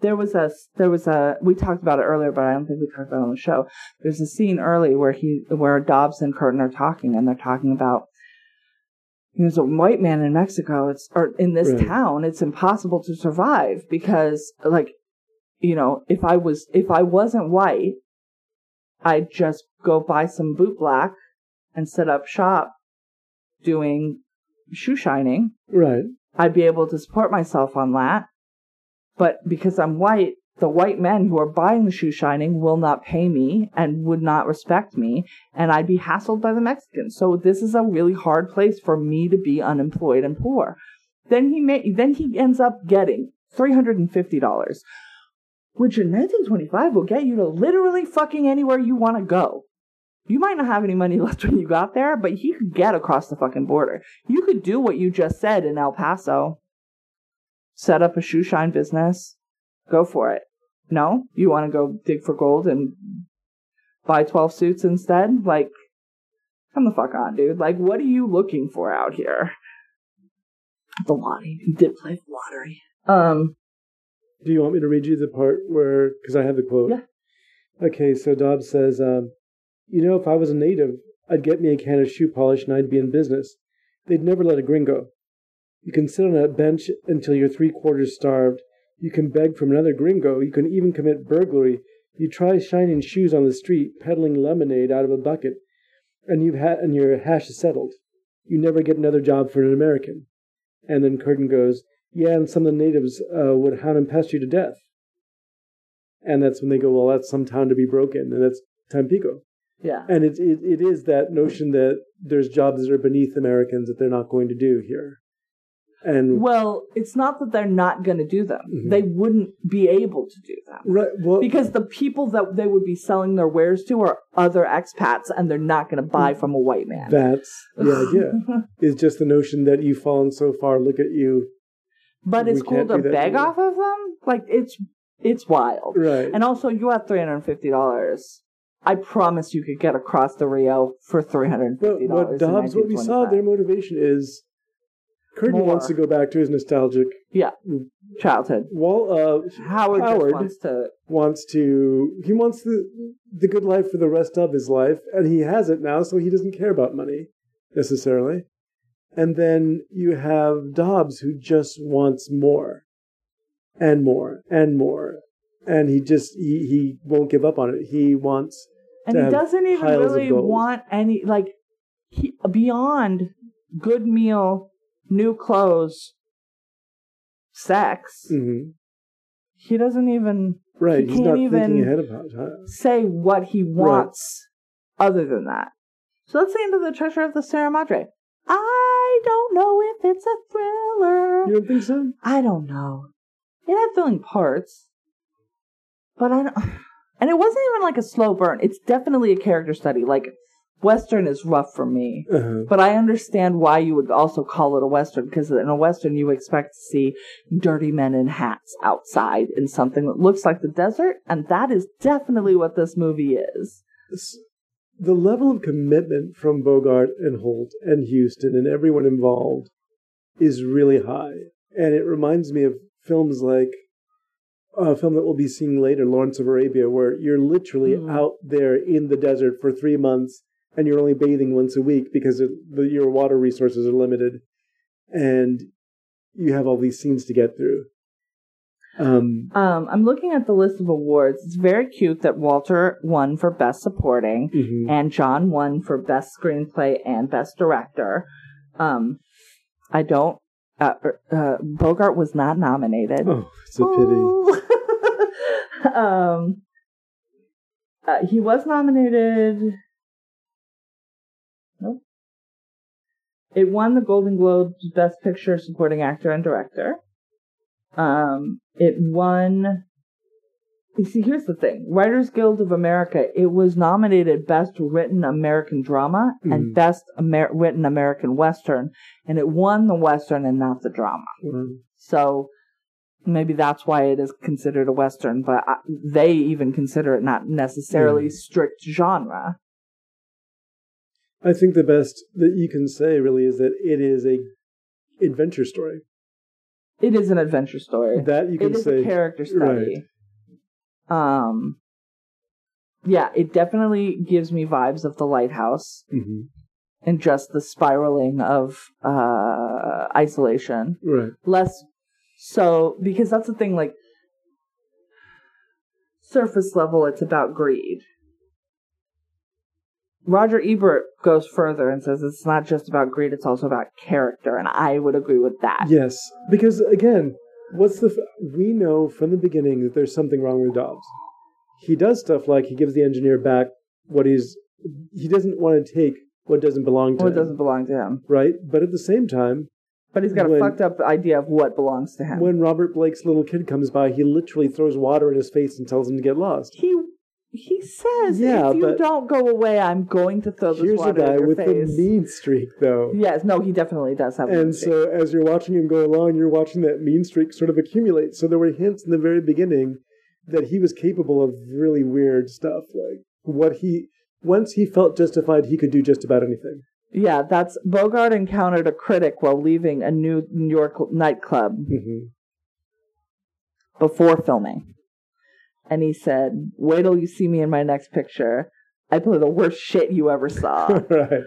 There was a there was a we talked about it earlier, but I don't think we talked about it on the show. There's a scene early where he where Dobbs and Curtin are talking, and they're talking about there's a white man in Mexico. It's or in this Right. town, it's impossible to survive because like you know if I was if I wasn't white, I'd just go buy some boot black and set up shop doing shoe shining. Right. I'd be able to support myself on that. But because I'm white, the white men who are buying the shoe shining will not pay me and would not respect me, and I'd be hassled by the Mexicans. So this is a really hard place for me to be unemployed and poor. Then he may, then he ends up getting three hundred and fifty dollars, which in 1925 will get you to literally fucking anywhere you want to go. You might not have any money left when you got there, but he could get across the fucking border. You could do what you just said in El Paso. Set up a shoe shine business. Go for it. No? You want to go dig for gold and buy 12 suits instead? Like, come the fuck on, dude. Like, what are you looking for out here? The lottery. He did play the lottery. Um, Do you want me to read you the part where, because I have the quote? Yeah. Okay, so Dobbs says, um, You know, if I was a native, I'd get me a can of shoe polish and I'd be in business. They'd never let a gringo. You can sit on a bench until you're three quarters starved. You can beg from another gringo. You can even commit burglary. You try shining shoes on the street, peddling lemonade out of a bucket, and you've had and your hash is settled. You never get another job for an American. And then Curtin goes, Yeah, and some of the natives uh, would hound and pest you to death. And that's when they go, Well, that's some town to be broken, and that's Tampico. yeah. And it, it, it is that notion that there's jobs that are beneath Americans that they're not going to do here. And Well, it's not that they're not going to do them. Mhm. They wouldn't be able to do them. right, well, Because the people that they would be selling their wares to are other expats and they're not going to buy from a white man. that's the idea. is just the notion that you've fallen so far. Look at you, but it's cool to beg off of them. Like it's it's wild. right? And also, you have three hundred fifty dollars. I promise you could get across the Rio for three hundred But what dollars. Dobbs, what we saw, their motivation is Curtin More. wants to go back to his nostalgic. yeah, childhood. Wall, uh, Howard, Howard wants to. wants to. He wants the the good life for the rest of his life, and he has it now, so he doesn't care about money necessarily. And then you have Dobbs, who just wants more, and more, and more, and he just he, he won't give up on it. He wants And he doesn't even really want any like he, beyond good meal, new clothes, sex. mhm. He doesn't even right. He He's can't not even- thinking ahead about it. say what he wants other than that. So let's get into the treasure of the Sierra Madre. I don't know if it's a thriller. You don't think so? I don't know. It had thrilling parts, but I don't. And it wasn't even like a slow burn. It's definitely a character study. Like Western is rough for me, Uh-huh. but I understand why you would also call it a Western because in a Western you expect to see dirty men in hats outside in something that looks like the desert, and that is definitely what this movie is. the level of commitment from Bogart and Holt and Huston and everyone involved is really high. And it reminds me of films like a film that we'll be seeing later, Lawrence of Arabia, where you're literally Mhm. out there in the desert for three months and you're only bathing once a week because it, the, your water resources are limited. And you have all these scenes to get through. Um, Um, I'm looking at the list of awards. It's very cute that Walter won for Best Supporting mhm. and John won for Best Screenplay and Best Director. Um, I don't. Uh, uh, Bogart was not nominated. Oh, it's a pity. pity. um, uh, he was nominated. It won the Golden Globes Best Picture, Supporting Actor, and Director. Um, it won. You see, here's the thing: Writers Guild of America. It was nominated Best Written American Drama and Mhm. Best Amer- Written American Western, and it won the Western and not the drama. Um, So maybe that's why it is considered a western, but I, they even consider it not necessarily Mm. strict genre. I think the best that you can say really is that it is a adventure story. It is an adventure story. That you can It is say a character study. Um, yeah, it definitely gives me vibes of The Lighthouse Mhm. and just the spiraling of uh, isolation. right. less so because that's the thing like surface level it's about greed roger ebert goes further and says it's not just about greed it's also about character and i would agree with that Yes, because again, what's the f- we know from the beginning that there's something wrong with Dobbs. He does stuff like he gives the engineer back what he's he doesn't want to take what doesn't belong to it him, doesn't belong to him right? But at the same time, but he's got a When- fucked up idea of what belongs to him when Robert Blake's little kid comes by, he literally throws water in his face and tells him to get lost. he he says Yeah, if you don't go away i'm going to throw this Here's a water in guy your with face a mean streak, though. yes no he definitely does have a mean streak. And streak. so, as you're watching him go along, you're watching that mean streak sort of accumulate. So, there were hints in the very beginning that he was capable of really weird stuff. Like, what he, once he felt justified, he could do just about anything. Yeah, that's Bogart encountered a critic while leaving a New New York nightclub. hmm before filming. And he said, Wait till you see me in my next picture. I play the worst shit you ever saw. right.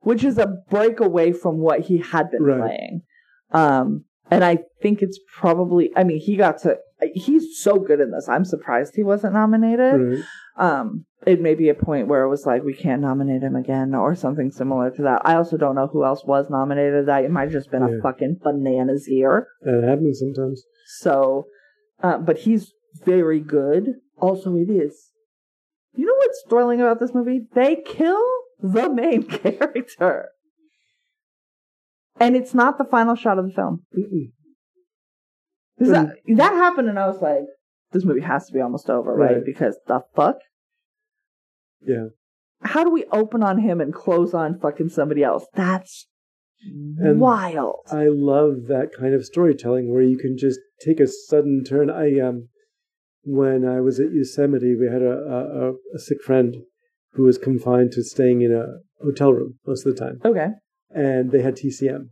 which is a break away from what he had been Right. playing. Um, and I think it's probably, I mean, he got to, he's so good in this. I'm surprised he wasn't nominated. Right. Um, it may be a point where it was like, we can't nominate him again or something similar to that. I also don't know who else was nominated. That it might have just been Yeah. a fucking bananas year. That happens sometimes. So, uh, but he's very good. Also, it is. You know what's thrilling about this movie? They kill the main character. And it's not the final shot of the film. Mm-mm. That, that happened, and I was like, this movie has to be almost over, right? Right. Because the fuck? Yeah. How do we open on him and close on fucking somebody else? That's And wild. I love that kind of storytelling where you can just take a sudden turn. I um, when I was at Yosemite, we had a, a, a sick friend who was confined to staying in a hotel room most of the time, okay. and they had TCM.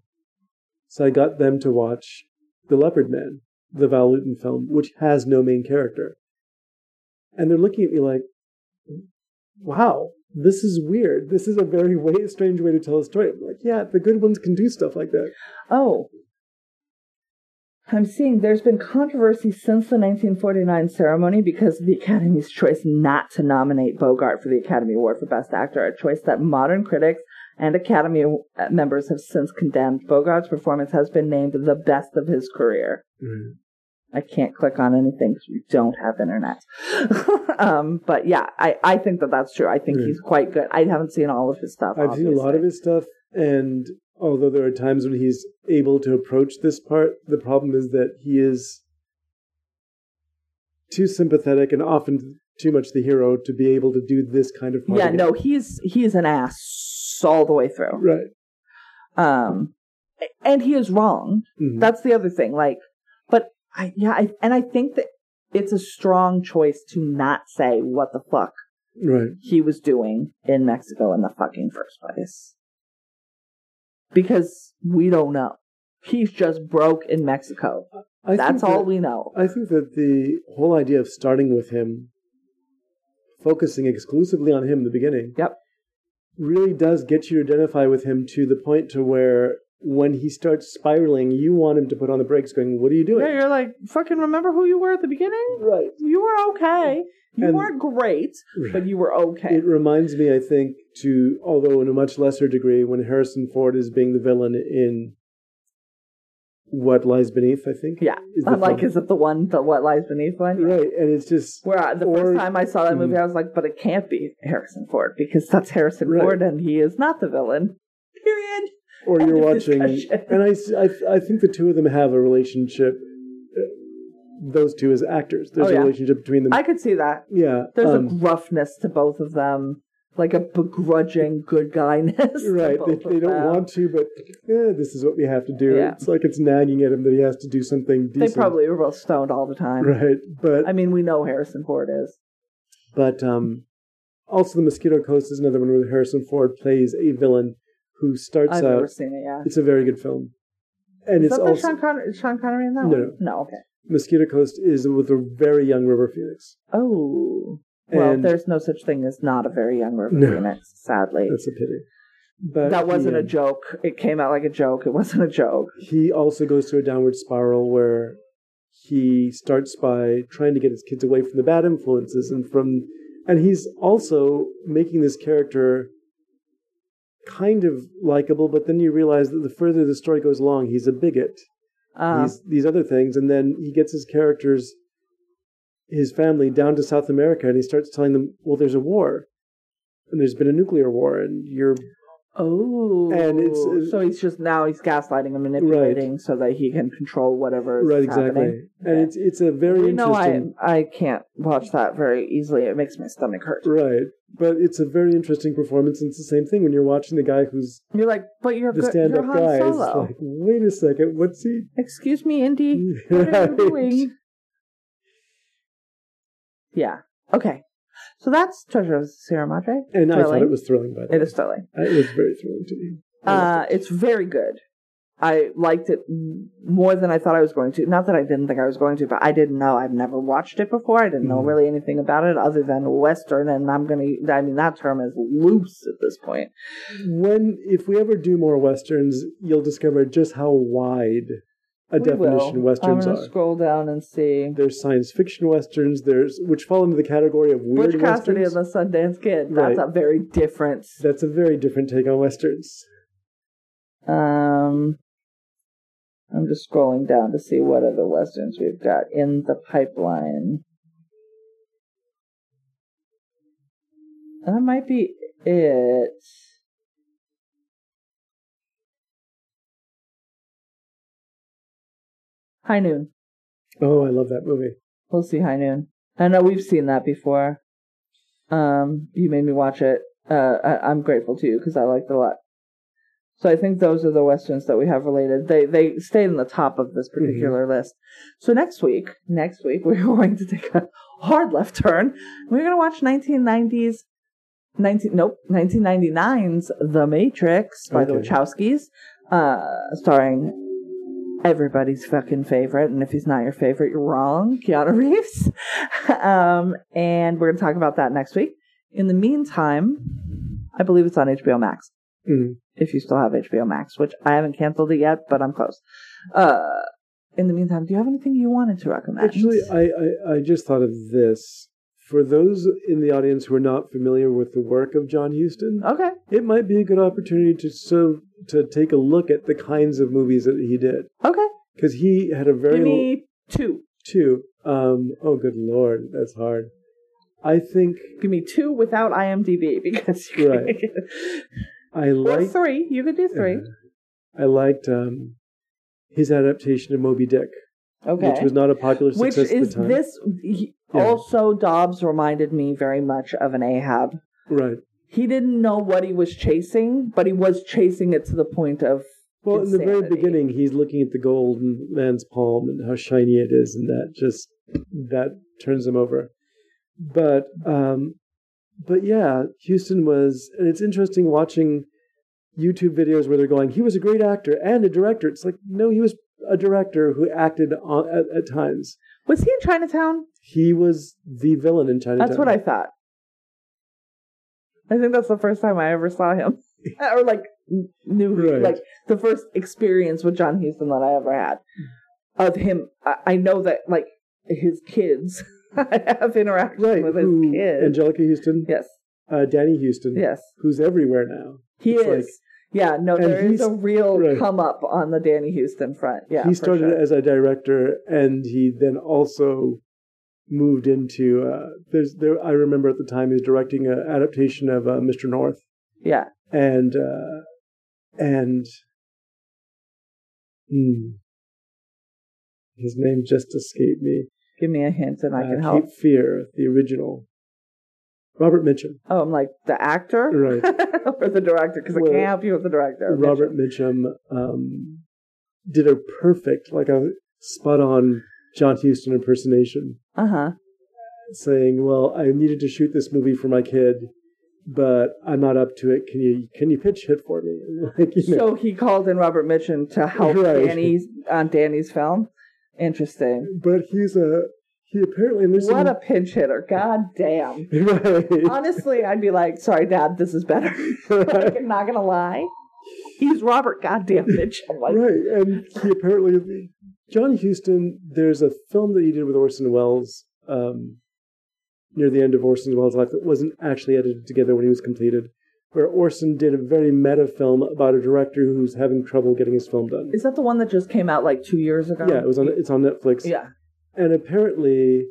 So I got them to watch The Leopard Man, the Val Lewton film, which has no main character. And they're looking at me like, wow, this is weird. This is a very way, strange way to tell a story. I'm like, yeah, the good ones can do stuff like that. Oh. I'm seeing there's been controversy since the 1949 ceremony because of the Academy's choice not to nominate Bogart for the Academy Award for Best Actor, a choice that modern critics and Academy members have since condemned. Bogart's performance has been named the best of his career. I can't click on anything because we don't have internet. um, but yeah, I, I think that that's true. I think Yeah. he's quite good. I haven't seen all of his stuff. I've seen a lot of his stuff, and although there are times when he's able to approach this part, the problem is that he is too sympathetic and often too much the hero to be able to do this kind of part Yeah, again. no, he's he's an ass all the way through. Right. Um, and he is wrong. Mhm. That's the other thing. Like, but I yeah, I, and I think that it's a strong choice to not say what the fuck right. he was doing in Mexico in the fucking first place, because we don't know. He's just broke in Mexico. I That's all that- we know. I think that the whole idea of starting with him, focusing exclusively on him in the beginning, Yep. really does get you to identify with him to the point to where when he starts spiraling, you want him to put on the brakes, going, "What are you doing?" Yeah, you're like fucking. Remember who you were at the beginning? right. You were okay. You And- weren't great, but you were okay. It reminds me, I think, to although in a much lesser degree, when Harrison Ford is being the villain in What Lies Beneath. I think. Yeah, is I'm like, film. is it the one, the what lies beneath one? right, and it's just Where I, the Or- first time I saw that movie, Mm. I was like, but it can't be Harrison Ford because that's Harrison Right. Ford and he is not the villain. Period. Or you're watching, and I think the two of them have a relationship. uh, Those two as actors, there's Oh, yeah. a relationship between them. I could see that. yeah, There's um, a gruffness to both of them, like a begrudging good guyness. right. They, they don't them. want to, but eh, this is what we have to do. Yeah. It's like it's nagging at him that he has to do something They decent. probably were both stoned all the time. right, but I mean, we know Harrison Ford is. But um, also, The Mosquito Coast is another one where Harrison Ford plays a villain who starts I've out. never seen it. Yeah. It's a very good film, and Is it's also Sean, Connery, Sean Connery in that No, one? no. No. Okay. Mosquito Coast is with a very young River Phoenix. Oh. Well, And- there's no such thing as not a very young River No. Phoenix, sadly. That's a pity. But that wasn't he, a joke. It came out like a joke. It wasn't a joke. He also goes through a downward spiral where he starts by trying to get his kids away from the bad influences and from, and he's also making this character kind of likable. But then you realize that the further the story goes along, he's a bigot. Uh, these these other things, and then he gets his characters, his family down to South America, and he starts telling them, "Well, there's a war, and there's been a nuclear war, and you're oh. and it's, uh, so he's just now he's gaslighting and manipulating so that he can control whatever is right exactly." happening. And Okay. it's it's a very You know, I interesting, I can't watch that very easily. It makes my stomach hurt. right? But it's a very interesting performance. And it's the same thing when you're watching the guy who's You're like, but you're the. You're stand-up Han guy. Solo. like, wait a second, what's he? Excuse me, Indy. What are you doing? Yeah. Okay. So that's Treasure of Sierra Madre. And I thought it was thrilling, by the It way. is thrilling. It was very thrilling to me. Uh, it. it's very good. I liked it more than I thought I was going to. Not that I didn't think I was going to, but I didn't know. I've never watched it before. I didn't know Mhm. really anything about it other than Western, and I'm gonna. I mean, that term is loose at this point. When if we ever do more westerns, you'll discover just how wide a We definition will. westerns I'm gonna are. scroll down and see. There's science fiction westerns. There's which fall into the category of weird Butch Cassidy and the Sundance Kid. That's Right. a very different. That's a very different take on westerns. Um, I'm just scrolling down to see what other westerns we've got in the pipeline. That might be it. High Noon. Oh, I love that movie. We'll see High Noon. I know we've seen that before. Um, you made me watch it. Uh, I, I'm grateful to you because I liked it a lot. So I think those are the westerns that we have related. They they stayed in the top of this particular list. So next week, next week we're going to take a hard left turn. We're going to watch 1990s, 19 nope 1999's The Matrix by the Wachowskis, uh, starring everybody's fucking favorite, and if he's not your favorite, you're wrong, Keanu Reeves. um, and we're going to talk about that next week. In the meantime, I believe it's on HBO Max. Mm. If you still have HBO Max, which I haven't canceled it yet, but I'm close. Uh, in the meantime, do you have anything you wanted to recommend? Actually, I, I I just thought of this. For those in the audience who are not familiar with the work of John Huston, okay. it might be a good opportunity to so to take a look at the kinds of movies that he did Okay. because he had a very Give me two. two. Um, oh, good lord, that's hard. I think Give me two without IMDb because Right. I or like three. You could do three. I liked um, his adaptation of Moby Dick, Okay. which was not a popular Which success at is the time. this? Yeah. Also, Dobbs reminded me very much of an Ahab. right. He didn't know what he was chasing, but he was chasing it to the point of Well, in the very beginning, he's looking at the golden man's palm and how shiny it is, and that just that turns him over. But um, but yeah, Huston was, and it's interesting watching YouTube videos where they're going, he was a great actor and a director. It's like no, he was a director who acted on, at, at times. Was he in Chinatown? He was the villain in Chinatown. That's what I thought. I think that's the first time I ever saw him, or like knew Right. like the first experience with John Huston that I ever had of him. I, I know that like his kids. I have interacted right. with his Who, kids. Anjelica Huston, yes, uh, Danny Huston, yes, who's everywhere now. he It's is. Yeah, no, and there is a real right. come up on the Danny Huston front. Yeah, he started sure. as a director and he then also moved into uh there's there i remember at the time he was directing an adaptation of uh, mr north yeah. and uh and hmm, his name just escaped me Give me a hint and I Uh, can help. cape fear the original robert mitchum Oh, I'm like the actor, Right. or the director? Because I can't help you with the director. robert mitchum um did a perfect like a spot on john huston impersonation Uh huh. saying, "Well, I needed to shoot this movie for my kid, but I'm not up to it. Can you can you pitch it for me?" Like, you know, So he called in Robert Mitchum to help Right. Danny's on Danny's film. Interesting. but he's a he apparently and there's What a pinch hitter! God damn. right, Honestly, I'd be like, "Sorry, Dad, this is better." like, I'm not gonna lie. He's Robert Goddamn Mitchum. Like, right, and he apparently John Huston. There's a film that he did with Orson Welles um, near the end of Orson Welles' life that wasn't actually edited together when he was completed. Where Orson did a very meta film about a director who's having trouble getting his film done. Is that the one that just came out like two years ago? Yeah, it was on. It's on Netflix. Yeah. And apparently,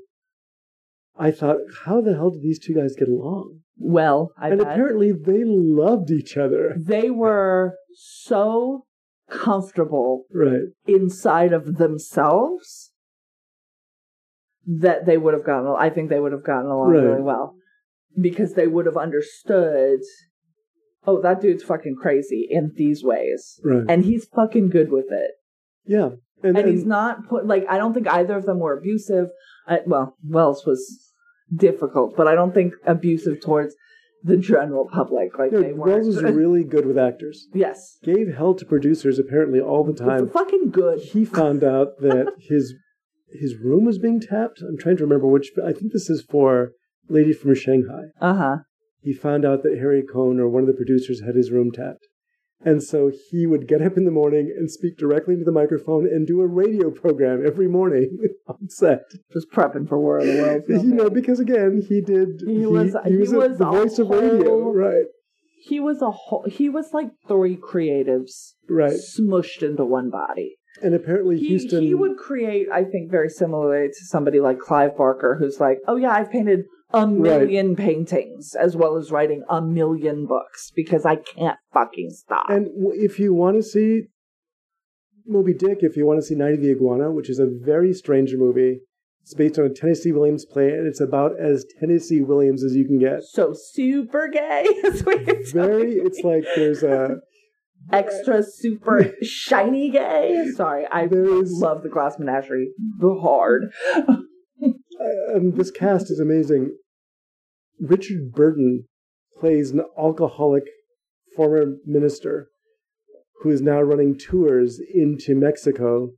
I thought, how the hell did these two guys get along? Well, I and bet apparently, they loved each other. they were so comfortable Right. inside of themselves that they would have gotten I think they would have gotten along Right. really well because they would have understood oh that dude's fucking crazy in these ways Right. and he's fucking good with it yeah. And, and he's not put like I don't think either of them were abusive I, well Welles was difficult but I don't think abusive towards the general public. Like No, they. Welles is really good with actors. yes, Gave hell to producers apparently all the time. fucking good. He found out that his his room was being tapped. I'm trying to remember which. I think this is for Lady from Shanghai. Uh huh. He found out that Harry Cohn or one of the producers had his room tapped. And so he would get up in the morning and speak directly into the microphone and do a radio program every morning on set. Just prepping for War of the Worlds. You know, because again, he did. He was- he a- was the a voice of radio, right? he was a whole. He was like three creatives Right. smushed into one body. And apparently, He, Huston. he would create, I think, very similarly to somebody like Clive Barker, who's like, "Oh yeah, I've painted a million paintings as well as writing a million books because I can't fucking stop." And if you want to see Moby Dick, if you want to see Night of the Iguana, which is a very strange movie, it's based on a Tennessee Williams play, and it's about as Tennessee Williams as you can get. so super gay, is what you're Very, it's like there's a extra super shiny gay. Sorry, I There is- love the Glass Menagerie the hard. um, this cast is amazing. Richard Burton plays an alcoholic former minister who is now running tours into Mexico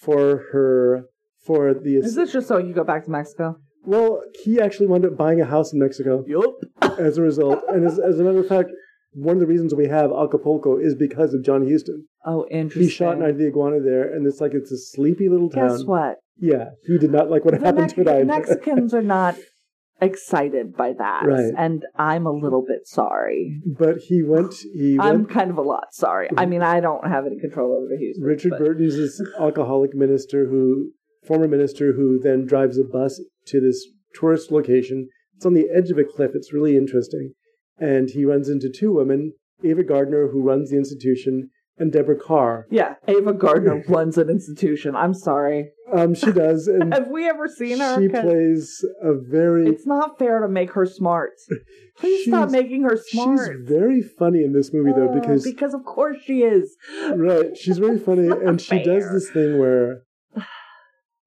for her for the Is this just so you go back to Mexico? well he actually wound up buying a house in Mexico Yup. as a result and as, as a matter of fact one of the reasons we have Acapulco is because of John Huston. Oh, interesting. He shot Night of the Iguana there, and it's like it's a sleepy little town. Guess what? Yeah, he did not like what The happened to Mex- it either. Mexicans are not excited by that, Right. and I'm a little bit sorry. but he went. He I'm went. kind of a lot sorry. I mean, I don't have any control over the Huston. Richard but- Burton's this alcoholic minister who, former minister who then drives a bus to this tourist location. It's on the edge of a cliff. It's really interesting. And he runs into two women, Ava Gardner, who runs the institution, and Deborah Kerr. Yeah, Ava Gardner runs an institution. I'm sorry. Um, she does, and Have we ever seen her? she 'Cause plays a very. It's not fair to make her smart. Please stop She's- making her smart. She's very funny in this movie, though, Uh, because because of course she is. right, she's very funny, and she does fair. this thing where,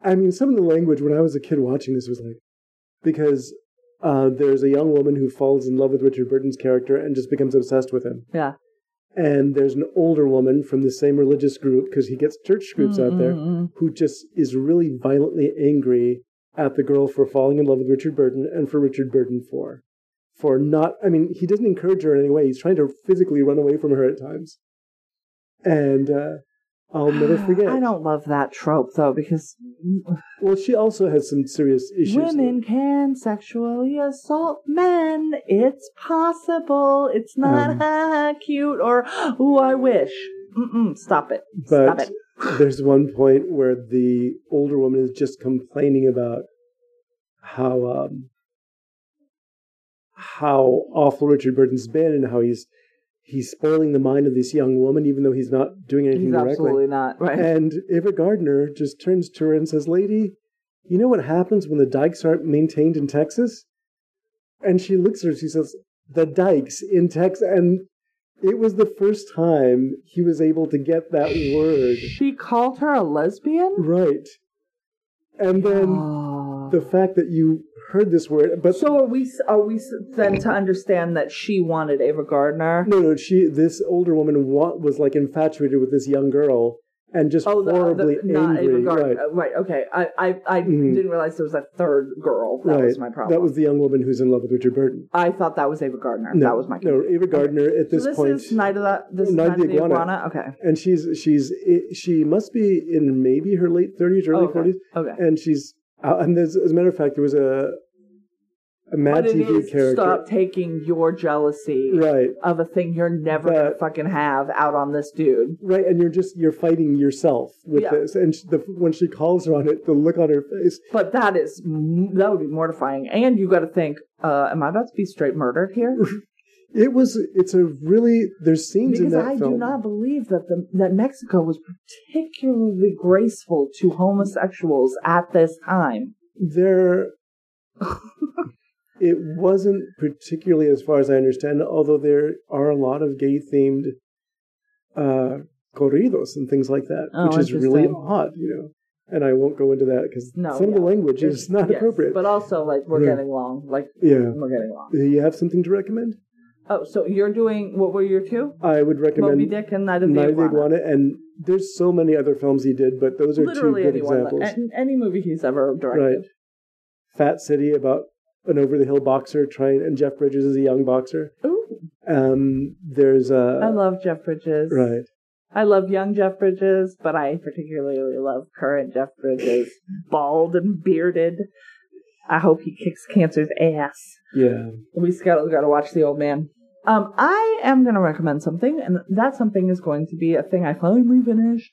I mean, some of the language when I was a kid watching this was like, because uh, there's a young woman who falls in love with Richard Burton's character and just becomes obsessed with him, Yeah. And there's an older woman from the same religious group because he gets church groups out there mm, mm, mm. who just is really violently angry at the girl for falling in love with Richard Burton and for Richard Burton for for not I mean he doesn't encourage her in any way. He's trying to physically run away from her at times. And uh, I'll never forget I don't love that trope though because well she also has some serious issues women can sexually assault men. It's possible. It's not Um, ah, cute or oh I wish. Mm-mm, stop it. Stop but it. there's one point where the older woman is just complaining about how um, how awful Richard Burton's been and how he's he's spoiling the mind of this young woman even though he's not doing anything He's directly. absolutely not right. And Ava Gardner just turns to her and says, "Lady, you know what happens when the dikes aren't maintained in Texas?" And she looks at her. She says, "The dikes in Texas." And it was the first time he was able to get that word she called her a lesbian. right. And then Oh. the fact that you heard this word, but So are we? Are we then to understand that she wanted Ava Gardner? no, no, she this older woman wa- was like infatuated with this young girl and just Oh, the, horribly the angry. Right. Uh, Right. Okay. I I, I Mhm. didn't realize there was a third girl. That right. was my problem. That was the young woman who's in love with Richard Burton. I thought that was Ava Gardner. No, that was my. no. Ava Gardner at this, so this point, is night of the this Night night of the Iguana. iguana. Okay. and she's she's she must be in maybe her late thirties, early Oh, okay. forties, Okay. and she's uh, and as a matter of fact, there was a a Mad But TV character, stop taking your jealousy right? of a thing you're never gonna fucking have out on this dude. Right, and you're just you're fighting yourself with Yeah. this, and the, when she calls her on it, the look on her face. But that is that would be mortifying. And you got to think, uh, am I about to be straight murdered here? It was. It's a really. There's scenes in Because that I film. do not believe that the that Mexico was particularly graceful to homosexuals at this time. There. it wasn't particularly, as far as I understand, although there are a lot of gay themed uh, corridos and things like that, Oh, which is really odd, you know. and I won't go into that because No, some of the yeah. language is not Yes, appropriate. But also, like, we're Yeah. getting long. Like, yeah. we're getting long. Do you have something to recommend? Oh, so you're doing, what were your two? I would recommend Moby Dick and Night of the Night of the Iguana. Iguana, and there's so many other films he did, but those are Literally two good anyone. examples. Any, any movie he's ever directed. Right. Fat City about an over the hill boxer trying, and Jeff Bridges is a young boxer. Ooh, Um, there's a. I love Jeff Bridges. right. I love young Jeff Bridges, but I particularly love current Jeff Bridges. Bald and bearded. I hope he kicks cancer's ass. Yeah. We gotta, gotta watch the old man. Um, I am gonna recommend something, and that something is going to be a thing I finally finished,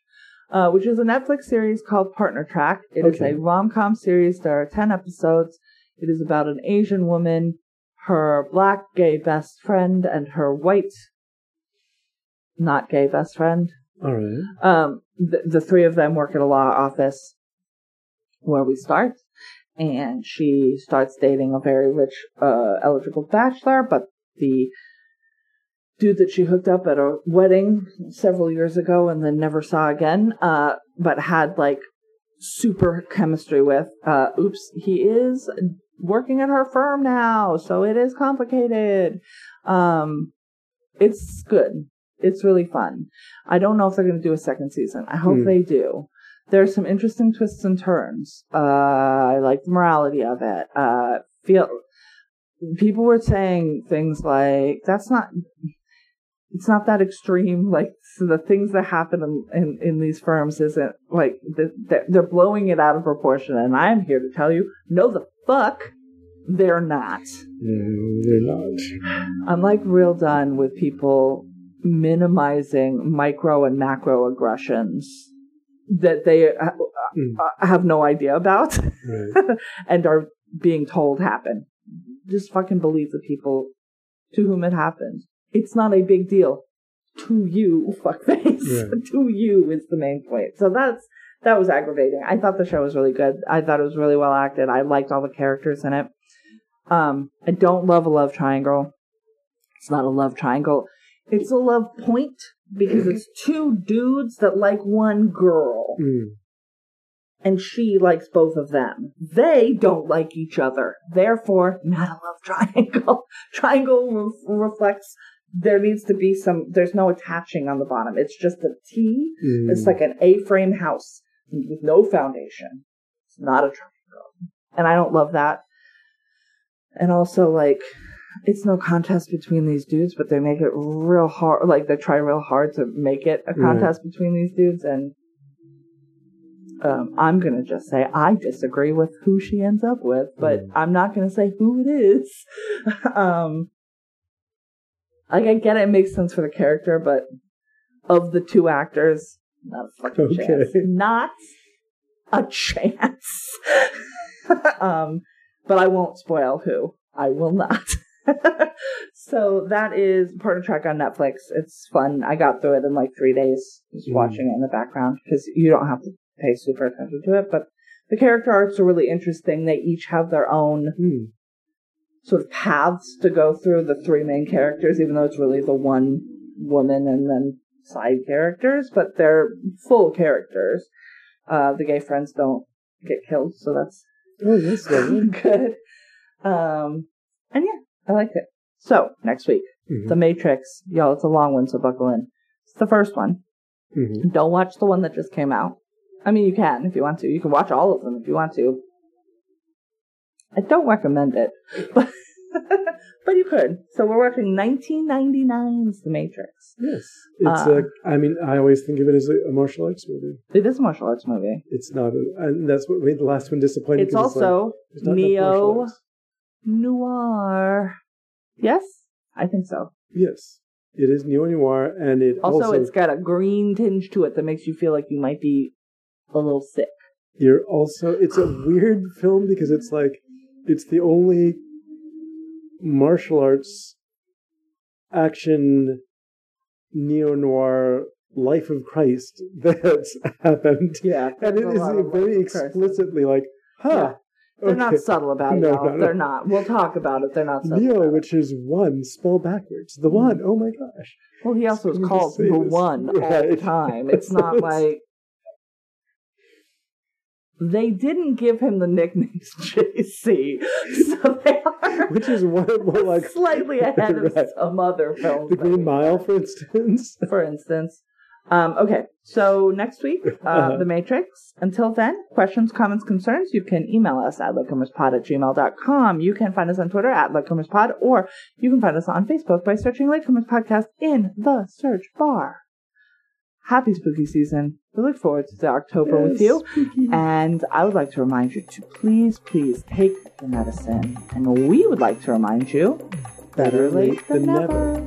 uh, which is a Netflix series called Partner Track. It is Okay. a rom-com series. There are 10 episodes. It is about an Asian woman, her black gay best friend, and her white not gay best friend. All right. Um, the, the three of them work at a law office where we start, and she starts dating a very rich, uh, eligible bachelor, but the dude that she hooked up at a wedding several years ago and then never saw again, uh, but had like super chemistry with, uh, oops, he is working at her firm now, so it is complicated. Um, it's good. It's really fun. I don't know if they're going to do a second season. I hope Hmm. they do. There's some interesting twists and turns. Uh, I like the morality of it. Uh, feel people were saying things like that's not. It's not that extreme. Like so the things that happen in, in, in these firms isn't like the, they're, they're blowing it out of proportion. And I'm here to tell you, no, the fuck, they're not. No, they're not. I'm like real done with people minimizing micro and macro aggressions that they uh, Mm. uh, have no idea about Right. and are being told happen. Just fucking believe the people to whom it happened. It's not a big deal to you, fuckface. Right. to you is the main point. So that's that was aggravating. I thought the show was really good. I thought it was really well acted. I liked all the characters in it. Um, I don't love a love triangle. It's not a love triangle. It's a love point because it's two dudes that like one girl Mm. and she likes both of them. They don't like each other. Therefore, not a love triangle. triangle re- reflects there needs to be some, there's no attaching on the bottom. It's just a T. Mm. It's like an A frame house with no foundation. It's not a triangle. And I don't love that. And also, like, it's no contest between these dudes, but they make it real hard. Like, they try real hard to make it a contest between these dudes. And um, I'm going to just say I disagree with who she ends up with, but Mm. I'm not going to say who it is. um, like, I get it, it makes sense for the character, but of the two actors, not a fucking Okay. chance. Not a chance. um, but I won't spoil who. I will not. so that is Partner Track on Netflix. It's fun. I got through it in like three days, just Mm. watching it in the background because you don't have to pay super attention to it. But the character arcs are really interesting. They each have their own Mm. sort of paths to go through the three main characters, even though it's really the one woman and then side characters, but they're full characters. Uh, the gay friends don't get killed, so that's Oh, that's good. Um, and yeah, I liked it. So next week, Mhm. The Matrix. Y'all, it's a long one, so buckle in. It's the first one. Mhm. Don't watch the one that just came out. I mean, you can if you want to. You can watch all of them if you want to. I don't recommend it, but but you could. So we're watching 1999's The Matrix. Yes. It's Uh, a, I mean, I always think of it as a, a martial arts movie. It is a martial arts movie. It's not, a, and that's what made the last one disappointing. It's also there's not enough neo noir. Yes, I think so. Yes. It is neo noir, and it Also, also, it's got a green tinge to it that makes you feel like you might be a little sick. you're also it's a weird film because it's like it's the only martial arts action neo noir life of Christ that's happened. Yeah, And it is very explicitly like, huh. Yeah. They're not subtle about it, No, no, no. They're not. We'll talk about it. They're not subtle. Neo, which is one, spelled backwards. The hmm. one, oh my gosh. Well, he also is called the this. one all the time. It's not like they didn't give him the nicknames JC, so they are Which is what, what like slightly ahead of Right. some other films. the Green Mile, for instance. for instance. Um, okay, so next week, uh, Uh-huh. The Matrix. Until then, questions, comments, concerns, you can email us at latecomerspod at gmail.com. You can find us on Twitter at latecomerspod, or you can find us on Facebook by searching Latecomers Podcast in the search bar. Happy spooky season. We look forward to the October with you. And I would like to remind you to please, please take the medicine. And we would like to remind you better late than never.